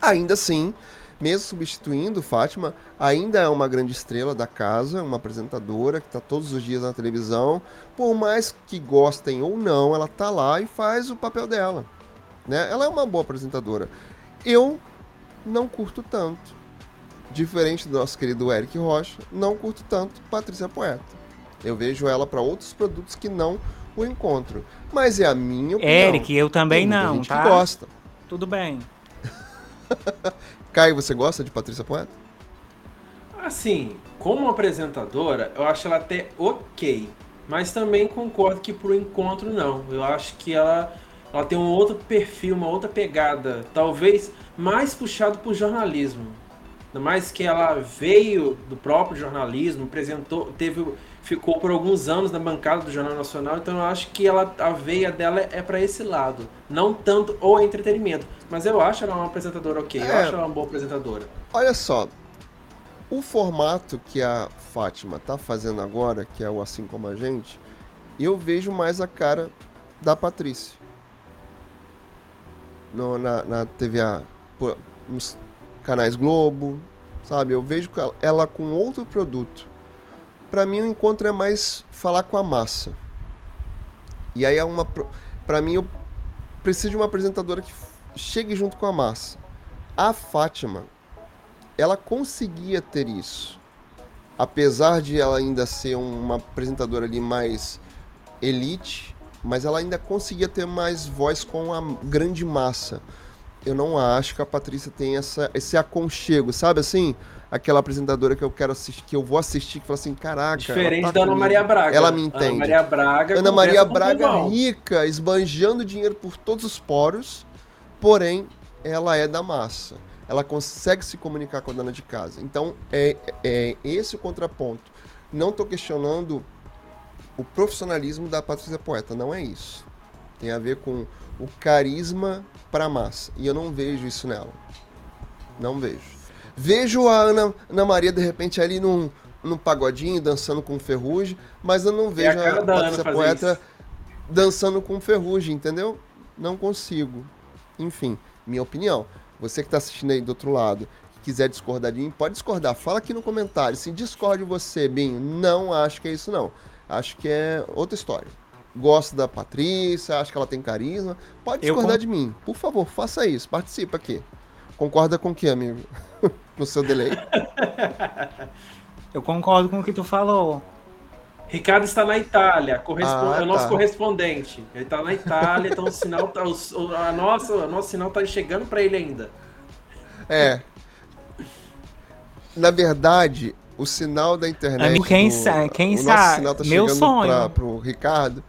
Ainda assim, mesmo substituindo Fátima, ainda é uma grande estrela da casa, uma apresentadora que está todos os dias na televisão. Por mais que gostem ou não, ela tá lá e faz o papel dela. Né? Ela é uma boa apresentadora. Eu não curto tanto. Diferente do nosso querido Eric Rocha, não curto tanto Patrícia Poeta. Eu vejo ela para outros produtos que não o encontro. Mas é a minha opinião. Eric, eu também não, gente tá? que gosta. Tudo bem. Caio, você gosta de Patrícia Poeta? Assim, como apresentadora, eu acho ela até ok. Mas também concordo que pro encontro não. Eu acho que ela, ela tem um outro perfil, uma outra pegada. Talvez mais puxado pro jornalismo. Ainda mais que ela veio do próprio jornalismo, apresentou, teve, ficou por alguns anos na bancada do Jornal Nacional, então eu acho que ela, a veia dela é para esse lado. Não tanto o entretenimento. Mas eu acho ela uma apresentadora ok. Eu É. acho ela uma boa apresentadora. Olha só. O formato que a Fátima tá fazendo agora, que é o Assim Como a Gente, eu vejo mais a cara da Patrícia. No, na, na TVA, nos canais Globo, sabe? Eu vejo ela- com outro produto. Pra mim, o encontro é mais falar com a massa. E aí é uma. Pra mim, eu preciso de uma apresentadora que chegue junto com a massa. A Fátima, ela conseguia ter isso. Apesar de ela ainda ser uma apresentadora ali mais elite, mas ela ainda conseguia ter mais voz com a grande massa. Eu não acho que a Patrícia tem essa, esse aconchego, sabe assim? Aquela apresentadora que eu quero assistir, que eu vou assistir, que fala assim, caraca. Diferente tá da Ana. Maria Braga. Ela me Ana entende. Maria Braga. Ana Maria Braga rica, esbanjando dinheiro por todos os poros, porém, ela é da massa. Ela consegue se comunicar com a dona de casa. Então, é, é esse o contraponto. Não estou questionando o profissionalismo da Patrícia Poeta, não é isso. Tem a ver com o carisma para a massa. E eu não vejo isso nela. Não vejo. Vejo a Ana, Ana Maria, de repente, ali num, num pagodinho, dançando com ferrugem, mas eu não É a vejo cara a Ana Patrícia Poeta isso. dançando com ferrugem, entendeu? Não consigo. Enfim, minha opinião. Você que está assistindo aí do outro lado, que quiser discordar de mim, pode discordar. Fala aqui no comentário. Se discorde você, Binho, não acho que é isso, não. Acho que é outra história. Gosto da Patrícia, acho que ela tem carisma. Pode discordar con- de mim. Por favor, faça isso. Participa aqui. Concorda com o que, amigo? no seu delay. Eu concordo com o que tu falou. Ricardo está na Itália, correspo- Ah, é o nosso tá. correspondente. Ele está na Itália, então o sinal tá, o, o- a nossa, o nosso sinal está chegando para ele ainda. É. Na verdade, o sinal da internet. Amigo, quem do- sa- quem o nosso sabe? sinal tá Meu chegando sonho. Pra, pro Ricardo.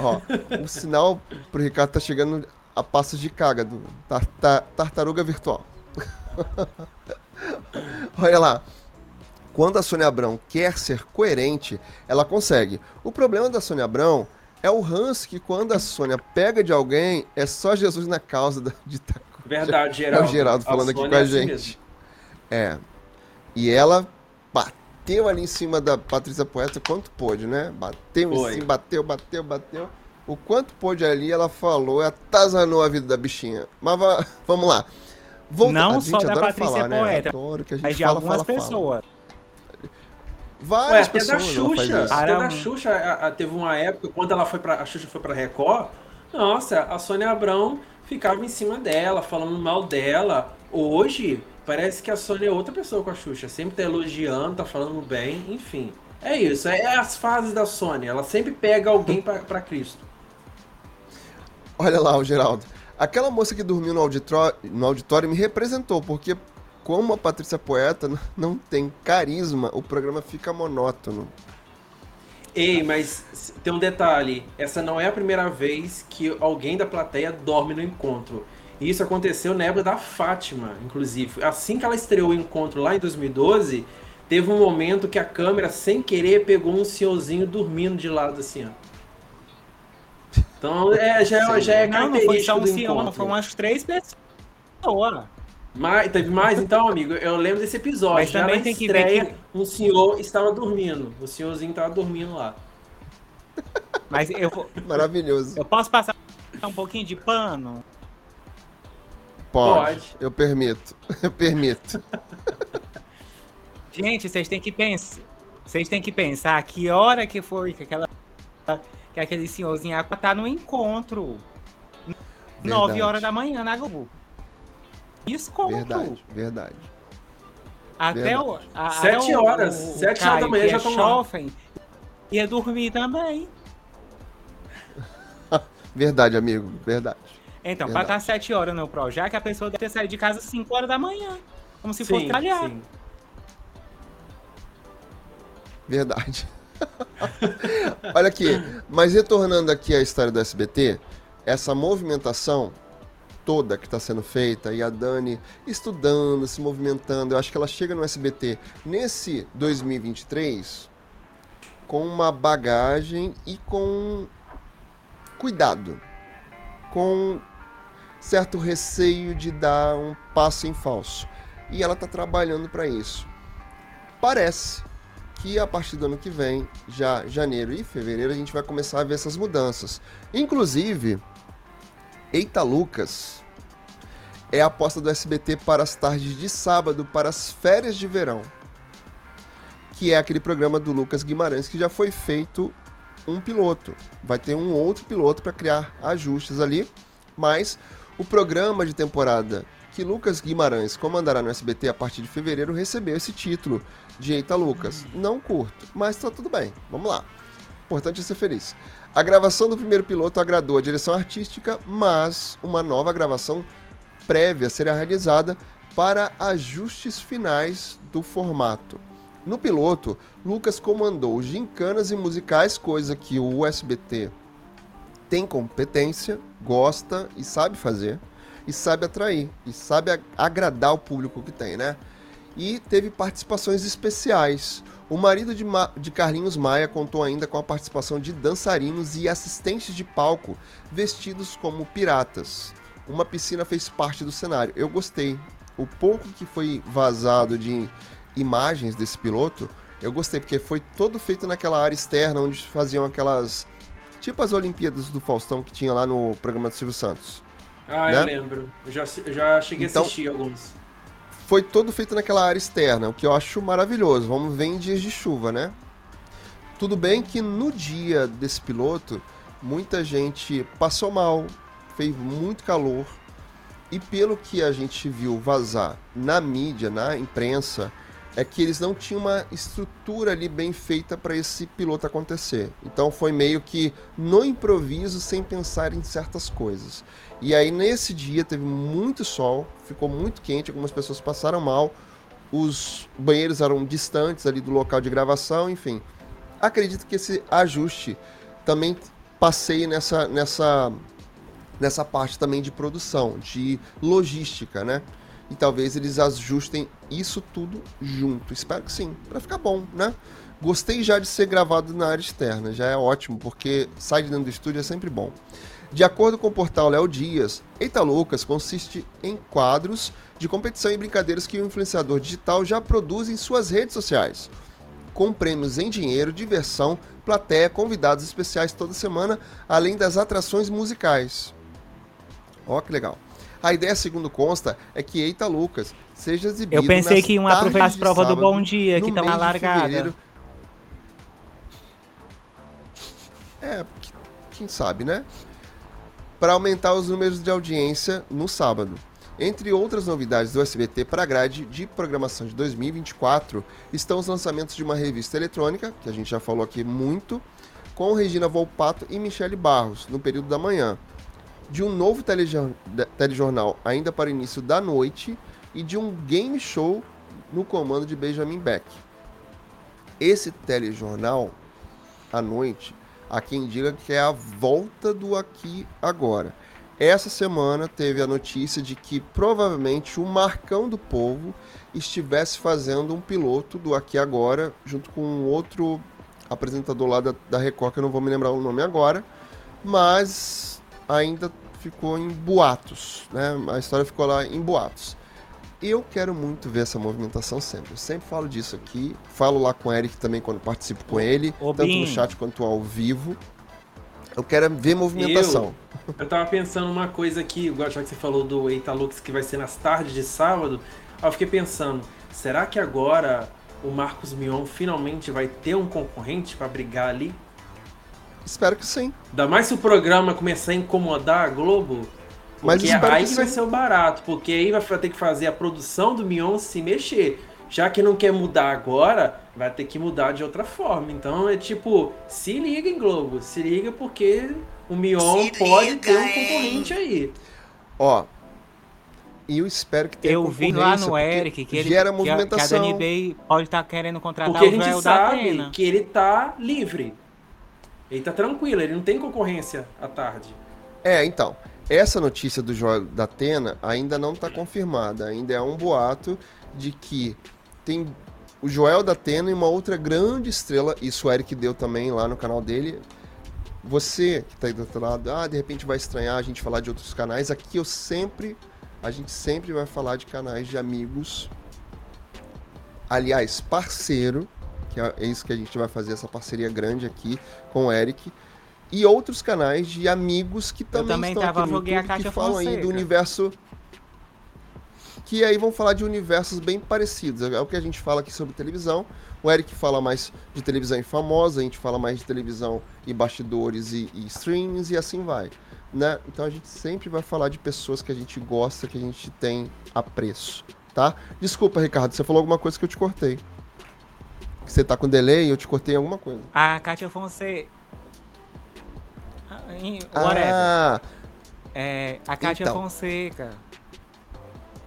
Ó, o sinal pro Ricardo tá chegando a passos de caga do tar- tar- tartaruga virtual. Olha lá. Quando a Sônia Abrão quer ser coerente, ela consegue. O problema da Sônia Abrão é o ranço que quando a Sônia pega de alguém, é só Jesus na causa da, de tá- Verdade, é Geraldo. o Geraldo falando aqui com a é assim gente. mesmo. É. E ela bateu ali em cima da Patrícia Poeta quanto pôde, né? Bateu em cima, bateu, bateu, bateu. O quanto pôde ali, ela falou, atazanou a vida da bichinha. Mas va- vamos lá. Volta- Não a só da Patrícia falar, né? Poeta, Adoro que a gente Mas de fala, algumas fala, fala. pessoas. Ué, Várias até da pessoas faz Xuxa. Até da Xuxa, a- a- teve uma época, quando ela foi pra, a Xuxa foi pra Record, nossa, a Sônia Abrão ficava em cima dela, falando mal dela. Hoje, parece que a Sônia é outra pessoa com a Xuxa. Sempre tá elogiando, tá falando bem, enfim. É isso, é, as fases da Sônia. Ela sempre pega alguém pra, pra Cristo. Olha lá, o Geraldo. Aquela moça que dormiu no auditório, no auditório me representou, porque como a Patrícia Poeta não tem carisma, o programa fica monótono. Ei, mas tem um detalhe. Essa não é a primeira vez que alguém da plateia dorme no encontro. Isso aconteceu na época da Fátima, inclusive. Assim que ela estreou o encontro lá em 2012, teve um momento que a câmera, sem querer, pegou um senhorzinho dormindo de lado assim, ó. Então, é, já, é- já é Não, não foi característico só um do senhor, foram umas três pessoas. Mas, teve mais então, amigo? Eu lembro desse episódio. Mas Já também tem que ver estreia, que- um senhor estava dormindo. O senhorzinho estava dormindo lá. Mas eu, vou- Maravilhoso. eu posso passar um pouquinho de pano? Pode. Pode. Eu permito. Eu permito. Gente, vocês têm que pensar. Vocês têm que pensar que hora que foi que aquela. Que aquele senhorzinho Aqua tá no encontro. Nove Verdade. horas da manhã na Globo. Encontro. Verdade, verdade. Até Verdade. o. a- Sete até o- horas, o- o sete horas da Caio, manhã já é jovem, Ia dormir também. Verdade, amigo. Verdade. Então, pra Verdade. estar sete horas no Projac, a pessoa deve ter saído de casa às 5 horas da manhã. Como se fosse Sim, trabalhar. sim. Verdade. Olha aqui, mas retornando aqui à história do SBT, essa movimentação toda que está sendo feita e a Dani estudando, se movimentando, eu acho que ela chega no SBT nesse 2023 com uma bagagem e com cuidado, com certo receio de dar um passo em falso. e ela tá trabalhando para isso. Parece que a partir do ano que vem, já janeiro e fevereiro, a gente vai começar a ver essas mudanças. Inclusive, Eita Lucas é a aposta do SBT para as tardes de sábado, para as férias de verão. Que é aquele programa do Lucas Guimarães que já foi feito um piloto. Vai ter um outro piloto para criar ajustes ali, mas o programa de temporada que Lucas Guimarães comandará no SBT a partir de fevereiro recebeu esse título de Eita Lucas. Não curto, mas tá tudo bem. Vamos lá. Importante é ser feliz. A gravação do primeiro piloto agradou a direção artística, mas uma nova gravação prévia será realizada para ajustes finais do formato. No piloto, Lucas comandou gincanas e musicais, coisa que o SBT tem competência, gosta e sabe fazer, e sabe atrair, e sabe agradar o público que tem, né? E teve participações especiais. O marido de, Ma de Carlinhos Maia contou ainda com a participação de dançarinos e assistentes de palco vestidos como piratas. Uma piscina fez parte do cenário. Eu gostei. O pouco que foi vazado de imagens desse piloto, eu gostei, porque foi todo feito naquela área externa onde faziam aquelas. Tipo as Olimpíadas do Faustão que tinha lá no programa do Silvio Santos. Ah, né? eu lembro. Eu já, eu já cheguei Então- a assistir alguns. Foi todo feito naquela área externa, o que eu acho maravilhoso. Vamos ver em dias de chuva, né? Tudo bem que no dia desse piloto, muita gente passou mal, fez muito calor. E pelo que a gente viu vazar na mídia, na imprensa, é que eles não tinham uma estrutura ali bem feita para esse piloto acontecer. Então foi meio que no improviso, sem pensar em certas coisas. E aí nesse dia teve muito sol, ficou muito quente, algumas pessoas passaram mal, os banheiros eram distantes ali do local de gravação, enfim. Acredito que esse ajuste também passei nessa nessa nessa parte também de produção, de logística, né? E talvez eles ajustem isso tudo junto. Espero que sim, para ficar bom, né? Gostei já de ser gravado na área externa, já é ótimo, porque sai de dentro do estúdio é sempre bom. De acordo com o portal Léo Dias, Eita Lucas consiste em quadros de competição e brincadeiras que o influenciador digital já produz em suas redes sociais, com prêmios em dinheiro, diversão, plateia, convidados especiais toda semana, além das atrações musicais. Ó que legal. A ideia, segundo consta, é que Eita Lucas seja exibido Eu pensei que iam aproveitar as provas do Bom Dia, que estão na largada. É, que- quem sabe, né? Para aumentar os números de audiência no sábado. Entre outras novidades do SBT para a grade de programação de 2024 estão os lançamentos de uma revista eletrônica, que a gente já falou aqui muito, com Regina Volpato e Michele Barros, no período da manhã. De um novo telejornal ainda para início da noite e de um game show no comando de Benjamin Beck. Esse telejornal à noite, há quem diga que é a volta do Aqui Agora. Essa semana teve a notícia de que provavelmente o Marcão do Povo estivesse fazendo um piloto do Aqui Agora, junto com um outro apresentador lá da, da Record, que eu não vou me lembrar o nome agora, mas ainda ficou em boatos, né? A história ficou lá em boatos. Eu quero muito ver essa movimentação sempre. Eu sempre falo disso aqui. Falo lá com o Eric também quando participo com ele, Ô, tanto Bin. no chat quanto ao vivo. Eu quero ver movimentação. Eu tava pensando uma coisa aqui, já que você falou do Eita Lux que vai ser nas tardes de sábado. Aí eu fiquei pensando, será que agora o Marcos Mion finalmente vai ter um concorrente pra brigar ali? Espero que sim. Ainda mais se o programa começar a incomodar a Globo. Mas Porque aí que que vai ser o barato, porque aí vai ter que fazer a produção do Mion se mexer. Já que não quer mudar agora, vai ter que mudar de outra forma. Então é tipo, se liga em Globo, se liga porque o Mion Se pode liga, ter um hein? concorrente aí. Ó. E eu espero que tenha Eu vi lá no Eric que, ele, gera que, a, que a movimentação. Dani Day pode estar querendo contratar Porque a o gente Joel da sabe Atena. que ele tá livre. Ele tá tranquilo, ele não tem concorrência à tarde. É, então. Essa notícia do Joel da Atena ainda não está confirmada. Ainda é um boato de que tem o Joel da Atena e uma outra grande estrela. Isso o Eric deu também lá no canal dele. Você que tá aí do outro lado, ah, de repente vai estranhar a gente falar de outros canais. Aqui eu sempre a gente sempre vai falar de canais de amigos. Aliás, parceiro, que é isso que a gente vai fazer, essa parceria grande aqui com o Eric. E outros canais de amigos que também, também estão tava, aqui no joguei a YouTube, que falam aí do universo... Que aí vão falar de universos bem parecidos. É o que a gente fala aqui sobre televisão. O Eric fala mais de televisão e famosa, a gente fala mais de televisão e bastidores e, e streams e assim vai. Né? Então a gente sempre vai falar de pessoas que a gente gosta, que a gente tem apreço, tá? Desculpa, Ricardo, você falou alguma coisa que eu te cortei. Que você tá com delay e eu te cortei em alguma coisa. A Kátia Fonseca. Ah, Whatever. Ah, É, a Kátia Então. Fonseca.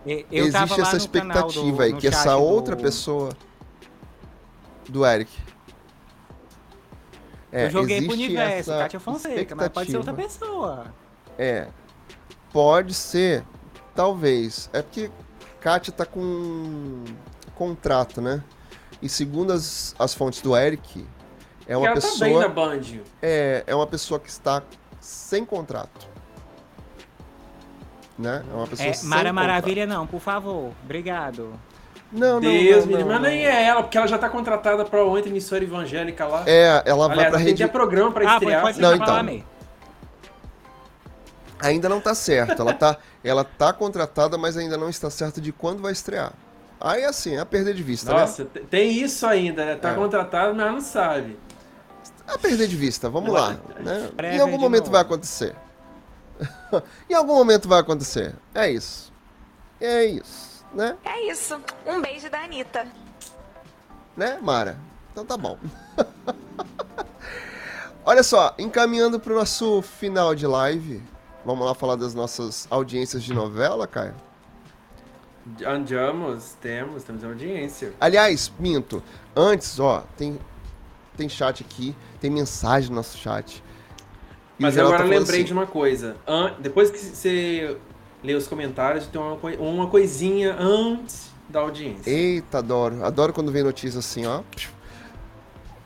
Eu existe essa canal do- expectativa aí que essa do- outra pessoa do Eric. É, eu joguei pro universo, Kátia Fonseca, mas pode ser outra expectativa. pessoa. É. Pode ser, talvez. É porque Kátia tá com um contrato, né? E segundo as, as fontes do Eric, é uma ela pessoa. tá bem na Band. é, é uma pessoa que está sem contrato. Né? É uma pessoa É, sem Mara contrato. Maravilha não, por favor. Obrigado. Não, não, Deus, não, menino, não, mas não. nem é ela, porque ela já tá contratada pra outra emissora evangélica lá. É, ela vai Aliás, pra tem rede. até programa pra Ah, pode, estrear. pode Não, pra lá então. mesmo. Ainda não tá certo. Ela tá, ela tá contratada, mas ainda não está certo de quando vai estrear. Aí assim, é a perder de vista, né? Nossa, te- tem isso ainda, né? Tá É. contratado, mas não sabe. A perder de vista, vamos lá. Né? Em algum momento novo. vai acontecer. em algum momento vai acontecer. É isso. É isso. Né? É isso. Um beijo da Anitta. Né, Mara? Então tá bom. Olha só, encaminhando pro nosso final de live. Vamos lá falar das nossas audiências de novela, Caio? Andamos, temos, temos audiência. Aliás, minto. Antes, ó, tem, tem chat aqui, tem mensagem no nosso chat. E Mas agora tá lembrei assim, de uma coisa. Depois que você lê os comentários, tem uma, uma coisinha antes da audiência. Eita, adoro. Adoro quando vem notícia assim, ó.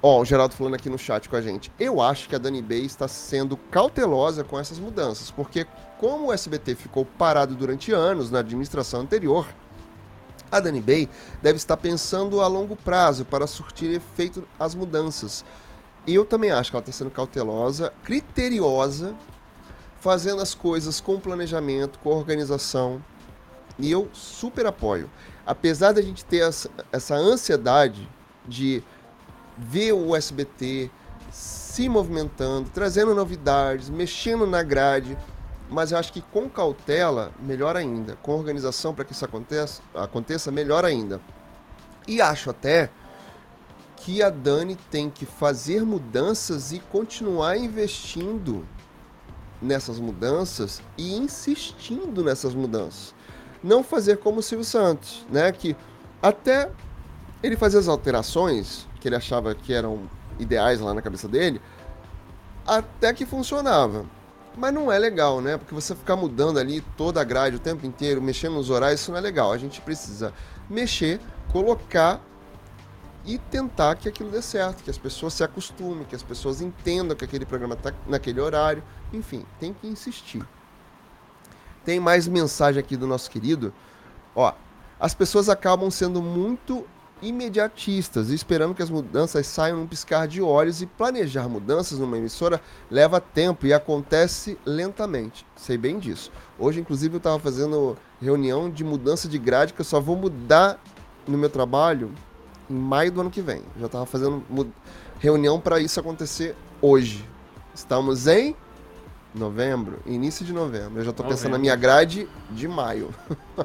Ó, o Geraldo falando aqui no chat com a gente. Eu acho que a Dani Bay está sendo cautelosa com essas mudanças, porque como o SBT ficou parado durante anos na administração anterior, a Dani Bay deve estar pensando a longo prazo para surtir efeito as mudanças. E eu também acho que ela está sendo cautelosa, criteriosa, fazendo as coisas com planejamento, com organização. E eu super apoio. Apesar da gente ter essa, essa ansiedade de ver o SBT se movimentando, trazendo novidades, mexendo na grade, mas eu acho que com cautela, melhor ainda. Com organização para que isso aconteça, aconteça, melhor ainda. E acho até que a Dani tem que fazer mudanças e continuar investindo nessas mudanças e insistindo nessas mudanças. Não fazer como o Silvio Santos, né? Que até ele fazia as alterações que ele achava que eram ideais lá na cabeça dele, até que funcionava. Mas não é legal, né? Porque você ficar mudando ali toda a grade o tempo inteiro, mexendo nos horários, isso não é legal. A gente precisa mexer, colocar e tentar que aquilo dê certo, que as pessoas se acostumem, que as pessoas entendam que aquele programa está naquele horário. Enfim, tem que insistir. Tem mais mensagem aqui do nosso querido. Ó, as pessoas acabam sendo muito imediatistas esperando que as mudanças saiam num piscar de olhos e planejar mudanças numa emissora leva tempo e acontece lentamente. Sei bem disso. Hoje, inclusive, eu estava fazendo reunião de mudança de grade que eu só vou mudar no meu trabalho em maio do ano que vem. Já estava fazendo reunião para isso acontecer hoje. Estamos em novembro, início de novembro. Eu já estou pensando na minha grade de maio.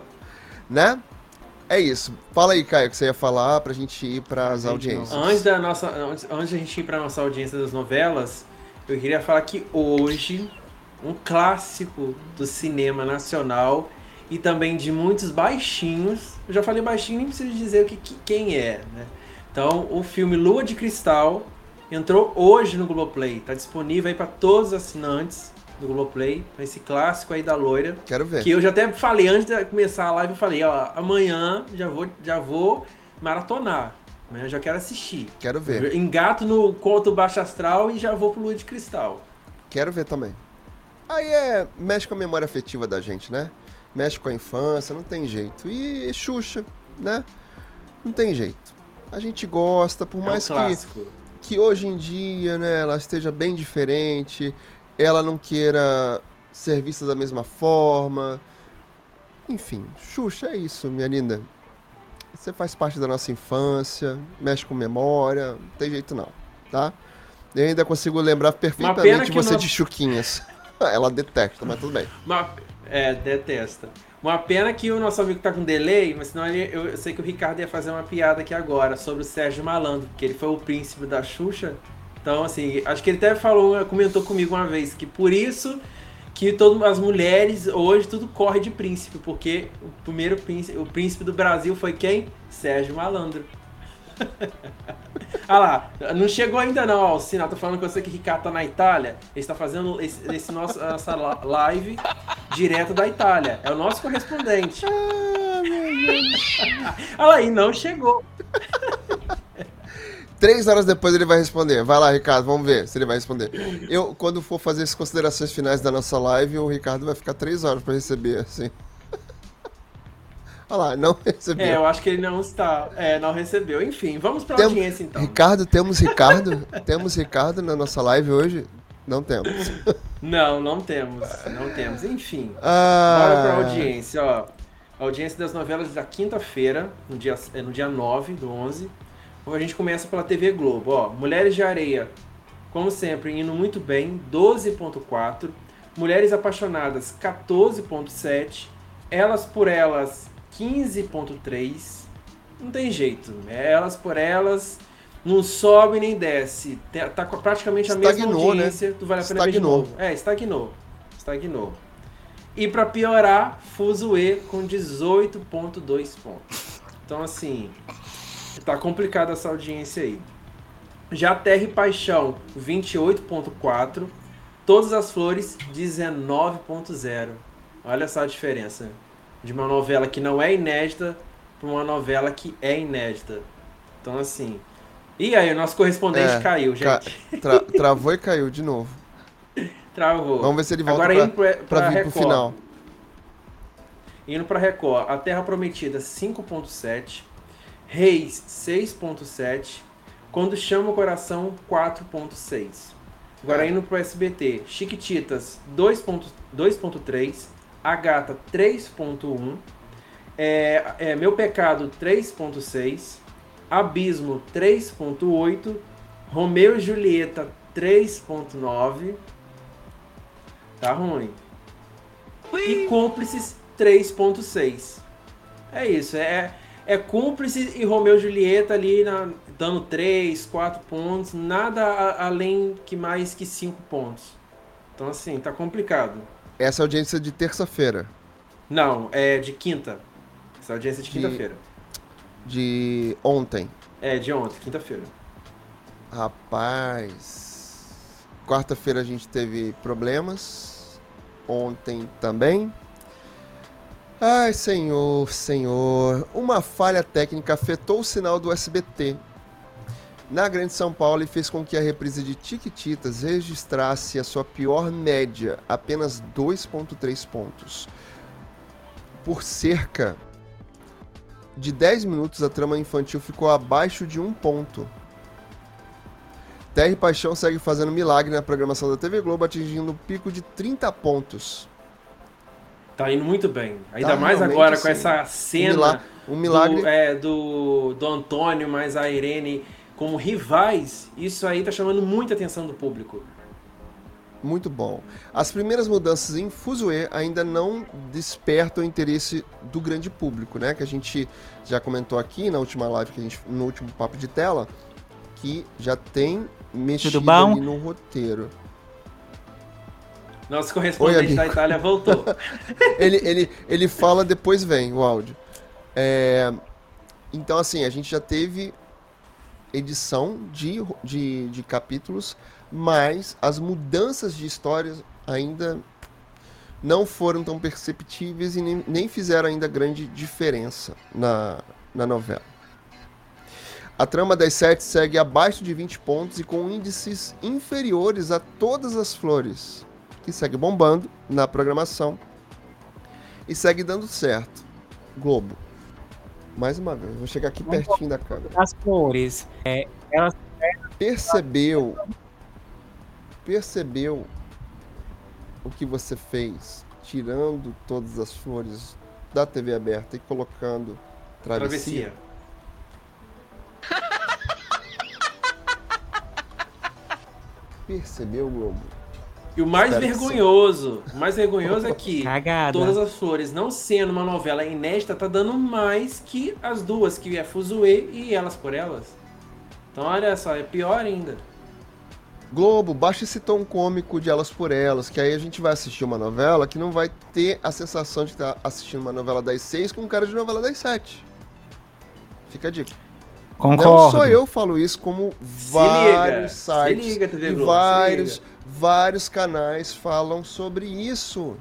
né? É isso. Fala aí, Caio, que você ia falar pra gente ir para as audiências. Antes da nossa, antes, antes da gente ir para nossa audiência das novelas, eu queria falar que hoje um clássico do cinema nacional e também de muitos baixinhos. Eu já falei baixinho, nem preciso dizer o que, que- quem é, né? Então, o filme Lua de Cristal entrou hoje no Globoplay. Tá disponível aí para todos os assinantes do Globoplay, esse clássico aí da loira. Quero ver. Que eu já até falei antes de começar a live, eu falei, ó, amanhã já vou, já vou maratonar. Amanhã eu já quero assistir. Quero ver. Eu engato no conto Baixo Astral e já vou pro Lua de Cristal. Quero ver também. Aí é. mexe com a memória afetiva da gente, né? mexe com a infância, não tem jeito. E Xuxa, né? Não tem jeito. A gente gosta, por É um mais que, clássico. que hoje em dia, né, ela esteja bem diferente, ela não queira ser vista da mesma forma. Enfim, Xuxa é isso, minha linda. Você faz parte da nossa infância, mexe com memória, não tem jeito não, tá? Eu ainda consigo lembrar perfeitamente você nosso- de Chuquinhas. Ela detesta, mas tudo bem. Uma- é, detesta. Uma pena que o nosso amigo tá com delay, mas senão ele- eu, eu sei que o Ricardo ia fazer uma piada aqui agora sobre o Sérgio Malandro, porque ele foi o príncipe da Xuxa. Então, assim, acho que ele até falou, comentou comigo uma vez, que por isso que todas as mulheres hoje tudo corre de príncipe, porque o primeiro príncipe, o príncipe do Brasil foi quem? Sérgio Malandro. ah lá, não chegou ainda não, ó, o sinal, tô falando com você que Ricardo tá na Itália, ele está fazendo esse, esse nosso, essa live direto da Itália, é o nosso correspondente. Ah lá, e não chegou. Três horas depois ele vai responder. Vai lá, Ricardo, vamos ver se ele vai responder. Eu, quando for fazer as considerações finais da nossa live, o Ricardo vai ficar três horas pra receber, assim. Olha lá, não recebeu. É, eu acho que ele não está, é, não recebeu. Enfim, vamos pra Tem- audiência então. Ricardo, temos Ricardo? temos Ricardo na nossa live hoje? Não temos. Não, não temos, não temos. Enfim, Ah, bora pra audiência, ó. Audiência das novelas da quinta-feira, no dia, é, no dia 9 do 11. A gente começa pela TV Globo, ó. Mulheres de Areia, como sempre, indo muito bem, 12.4. Mulheres Apaixonadas, 14.7. Elas por Elas, 15.3. Não tem jeito. é Elas por Elas não sobe nem desce. Tá praticamente a mesma Estagnou, né? audiência. Tu vale a pena ver de Estagnou. novo. É, estagnou. Estagnou. E pra piorar, Fuzue com 18.2 pontos. Então assim, tá complicada essa audiência aí. Já Terra e Paixão, 28.4. Todas as Flores, 19.0. Olha só a diferença de uma novela que não é inédita para uma novela que é inédita. Então assim. E aí, o nosso correspondente É, caiu, ca- gente. tra- travou e caiu de novo. Travou. Vamos ver se ele volta Agora pra, indo pra vir Record. pro final. Indo pra Record, A Terra Prometida 5.7, Reis 6.7, Quando Chama o Coração 4.6. Agora indo pro SBT, Chiquititas 2.0 2.3, A Gata 3.1, é, é, Meu Pecado 3.6, Abismo 3.8, Romeu e Julieta 3.9. Tá ruim. E Cúmplices 3.6. É isso, é, é Cúmplices e Romeu e Julieta ali na- dando 3, 4 pontos, nada a- além que mais que 5 pontos. Então assim, tá complicado. Essa é audiência de terça-feira. Não, é de quinta. Essa audiência é de De- quinta-feira. De ontem. É, de ontem, quinta-feira. Rapaz. Quarta-feira a gente teve problemas. Ontem também. Ai, senhor, senhor. Uma falha técnica afetou o sinal do SBT na Grande São Paulo e fez com que a reprise de Tiquititas registrasse a sua pior média, apenas 2,3 pontos. Por cerca de 10 minutos, a trama infantil ficou abaixo de um ponto. Terra e Paixão segue fazendo milagre na programação da TV Globo, atingindo um pico de 30 pontos. Tá indo muito bem. Ainda Tá mais agora com assim, essa Um, cena mila- um milagre. do, é, do, do Antônio mais a Irene como rivais. Isso aí tá chamando muita atenção do público. Muito bom. As primeiras mudanças em Fuzue ainda não despertam o interesse do grande público, né? Que a gente já comentou aqui na última live, que a gente, no último papo de tela, que já tem mexido no roteiro. Nosso Oi, correspondente amigo. da Itália voltou. ele, ele, ele fala, depois vem o áudio. É, então, assim, a gente já teve edição de, de, de capítulos, mas as mudanças de histórias ainda não foram tão perceptíveis e nem, nem fizeram ainda grande diferença na, na novela. A trama das sete segue abaixo de 20 pontos e com índices inferiores a todas as flores, que segue bombando na programação. e segue dando certo. Globo. Mais uma vez, vou chegar aqui pertinho da câmera. As cores. É, elas Percebeu? Percebeu o que você fez, tirando todas as flores da TV aberta e colocando travessia? Travessia. Percebeu, Globo? E o mais Espero vergonhoso, o mais vergonhoso é que cagadas. Todas as Flores, não sendo uma novela inédita, tá dando mais que as duas, que é Fuzue e Elas por Elas. Então olha só, é pior ainda. Globo, baixa esse tom cômico de Elas por Elas, que aí a gente vai assistir uma novela que não vai ter a sensação de estar assistindo uma novela das seis com um cara de novela das sete. Fica a dica. Concordo. Não só eu falo isso, como vários se sites liga, TV e Globo, se vários, liga. Vários canais falam sobre isso.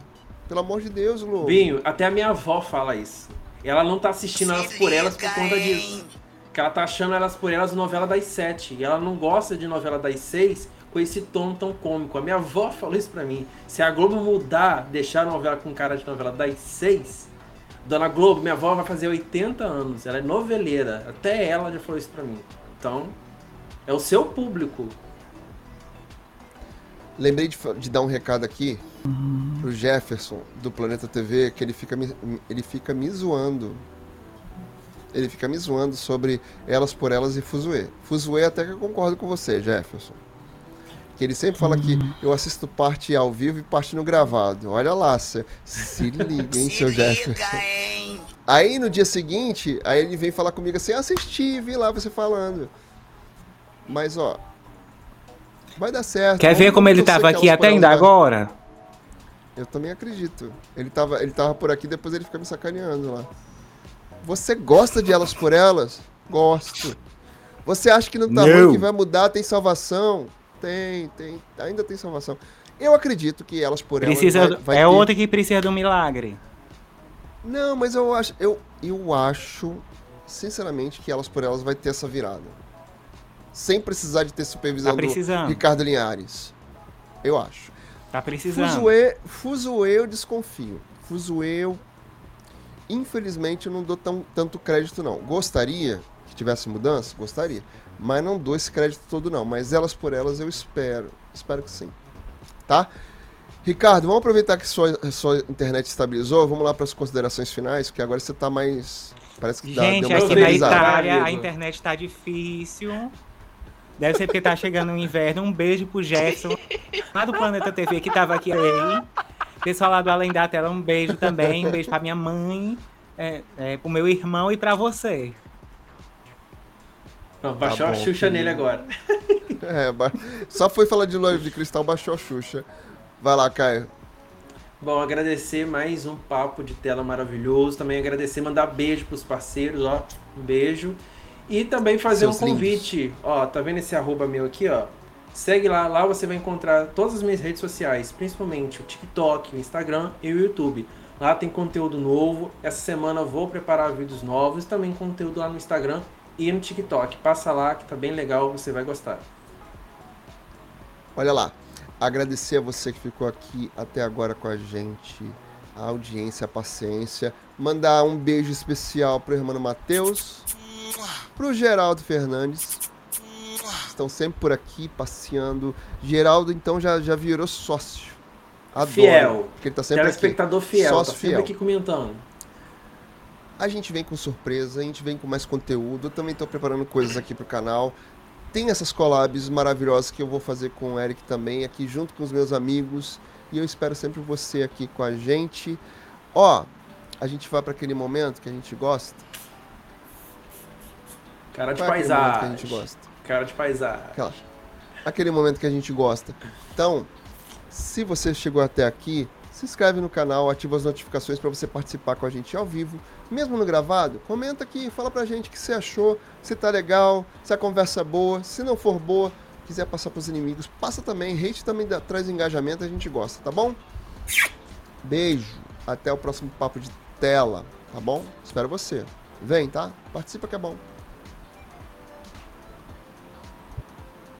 Pelo amor de Deus, Globo. Binho, até a minha avó fala isso. Ela não tá assistindo Elas por Elas por conta disso. Que ela tá achando Elas por Elas novela das sete. E ela não gosta de novela das seis com esse tom tão cômico. A minha avó falou isso pra mim. Se a Globo mudar, deixar a novela com cara de novela das seis, Dona Globo, minha avó vai fazer 80 anos. Ela é noveleira. Até ela já falou isso pra mim. Então, é o seu público. Lembrei de, de dar um recado aqui pro Jefferson do Planeta TV, que ele fica me, ele fica me zoando. Ele fica me zoando sobre Elas por Elas e Fuzue. Fuzue até que eu concordo com você, Jefferson. Que ele sempre fala que eu assisto parte ao vivo e parte no gravado. Olha lá, se, se liga, hein, Se seu liga, Jefferson. hein? Aí no dia seguinte, aí ele vem falar comigo assim, assisti, vi lá você falando. Mas ó, vai dar certo. Quer ver como ele tava que aqui até ainda agora? Eu também acredito. Ele tava, ele tava por aqui, depois ele fica me sacaneando lá. Você gosta de elas por elas? Gosto. Você acha que não tá Não. ruim, que vai mudar, tem salvação? Tem, tem, ainda tem salvação. Eu acredito que elas por Precisa, elas vai, vai é ter- outra que precisa de um milagre. Não, mas eu acho, eu, eu acho, sinceramente, que elas por elas vai ter essa virada. Sem precisar de ter supervisão Tá do precisando. Ricardo Linhares. Eu acho. Tá precisando. Fuzue, Fuzue eu desconfio. Fuzue eu, infelizmente, eu não dou tão, tanto crédito não. Gostaria que tivesse mudança? Gostaria. Mas não dou esse crédito todo não. Mas elas por elas eu espero. Espero que sim. Tá? Ricardo, vamos aproveitar que sua, sua internet estabilizou. Vamos lá para as considerações finais, porque agora você tá mais... Parece que dá, Gente, deu uma aqui na. Itália a internet tá difícil. Deve ser porque tá chegando o inverno. Um beijo pro Jefferson, lá do Planeta TV, que tava aqui aí. Pessoal lá do Além da Tela, um beijo também. Um beijo pra minha mãe, é, é, pro meu irmão e pra você. Pronto, baixou Tá a bom, Xuxa querido. nele agora. É, ba- só foi falar de loja de cristal, baixou a Xuxa. Vai lá, Caio. Bom, agradecer mais um papo de tela maravilhoso. Também agradecer, mandar beijo pros parceiros, ó. Um beijo. E também fazer Seus um convite. Ó, tá vendo esse arroba meu aqui, ó? Segue lá, lá você vai encontrar todas as minhas redes sociais, principalmente o TikTok, o Instagram e o YouTube. Lá tem conteúdo novo. Essa semana eu vou preparar vídeos novos e também conteúdo lá no Instagram e no TikTok. Passa lá que tá bem legal, você vai gostar. Olha lá. Agradecer a você que ficou aqui até agora com a gente, a audiência, a paciência. Mandar um beijo especial pro irmão Matheus, pro Geraldo Fernandes. Estão sempre por aqui passeando. Geraldo, então, já, já virou sócio. Adoro. Fiel. Porque ele tá sempre aqui. Telespectador fiel, Sócio tá fiel. aqui comentando. A gente vem com surpresa, a gente vem com mais conteúdo. Eu também estou preparando coisas aqui pro canal. Tem essas collabs maravilhosas que eu vou fazer com o Eric também, aqui junto com os meus amigos. E eu espero sempre você aqui com a gente. Ó, a gente vai para aquele momento que a gente gosta. Cara de Qual é momento que a paisagem. gente gosta? Cara de paisagem. Aquela- aquele momento que a gente gosta. Então, se você chegou até aqui, se inscreve no canal, ativa as notificações para você participar com a gente ao vivo, mesmo no gravado. Comenta aqui, fala pra gente o que você achou, se tá legal, se a conversa é boa, se não for boa, quiser passar pros inimigos, passa também, hate também dá- traz engajamento, a gente gosta, tá bom? Beijo, até o próximo papo de tela, tá bom? Espero você. Vem, tá? Participa que é bom.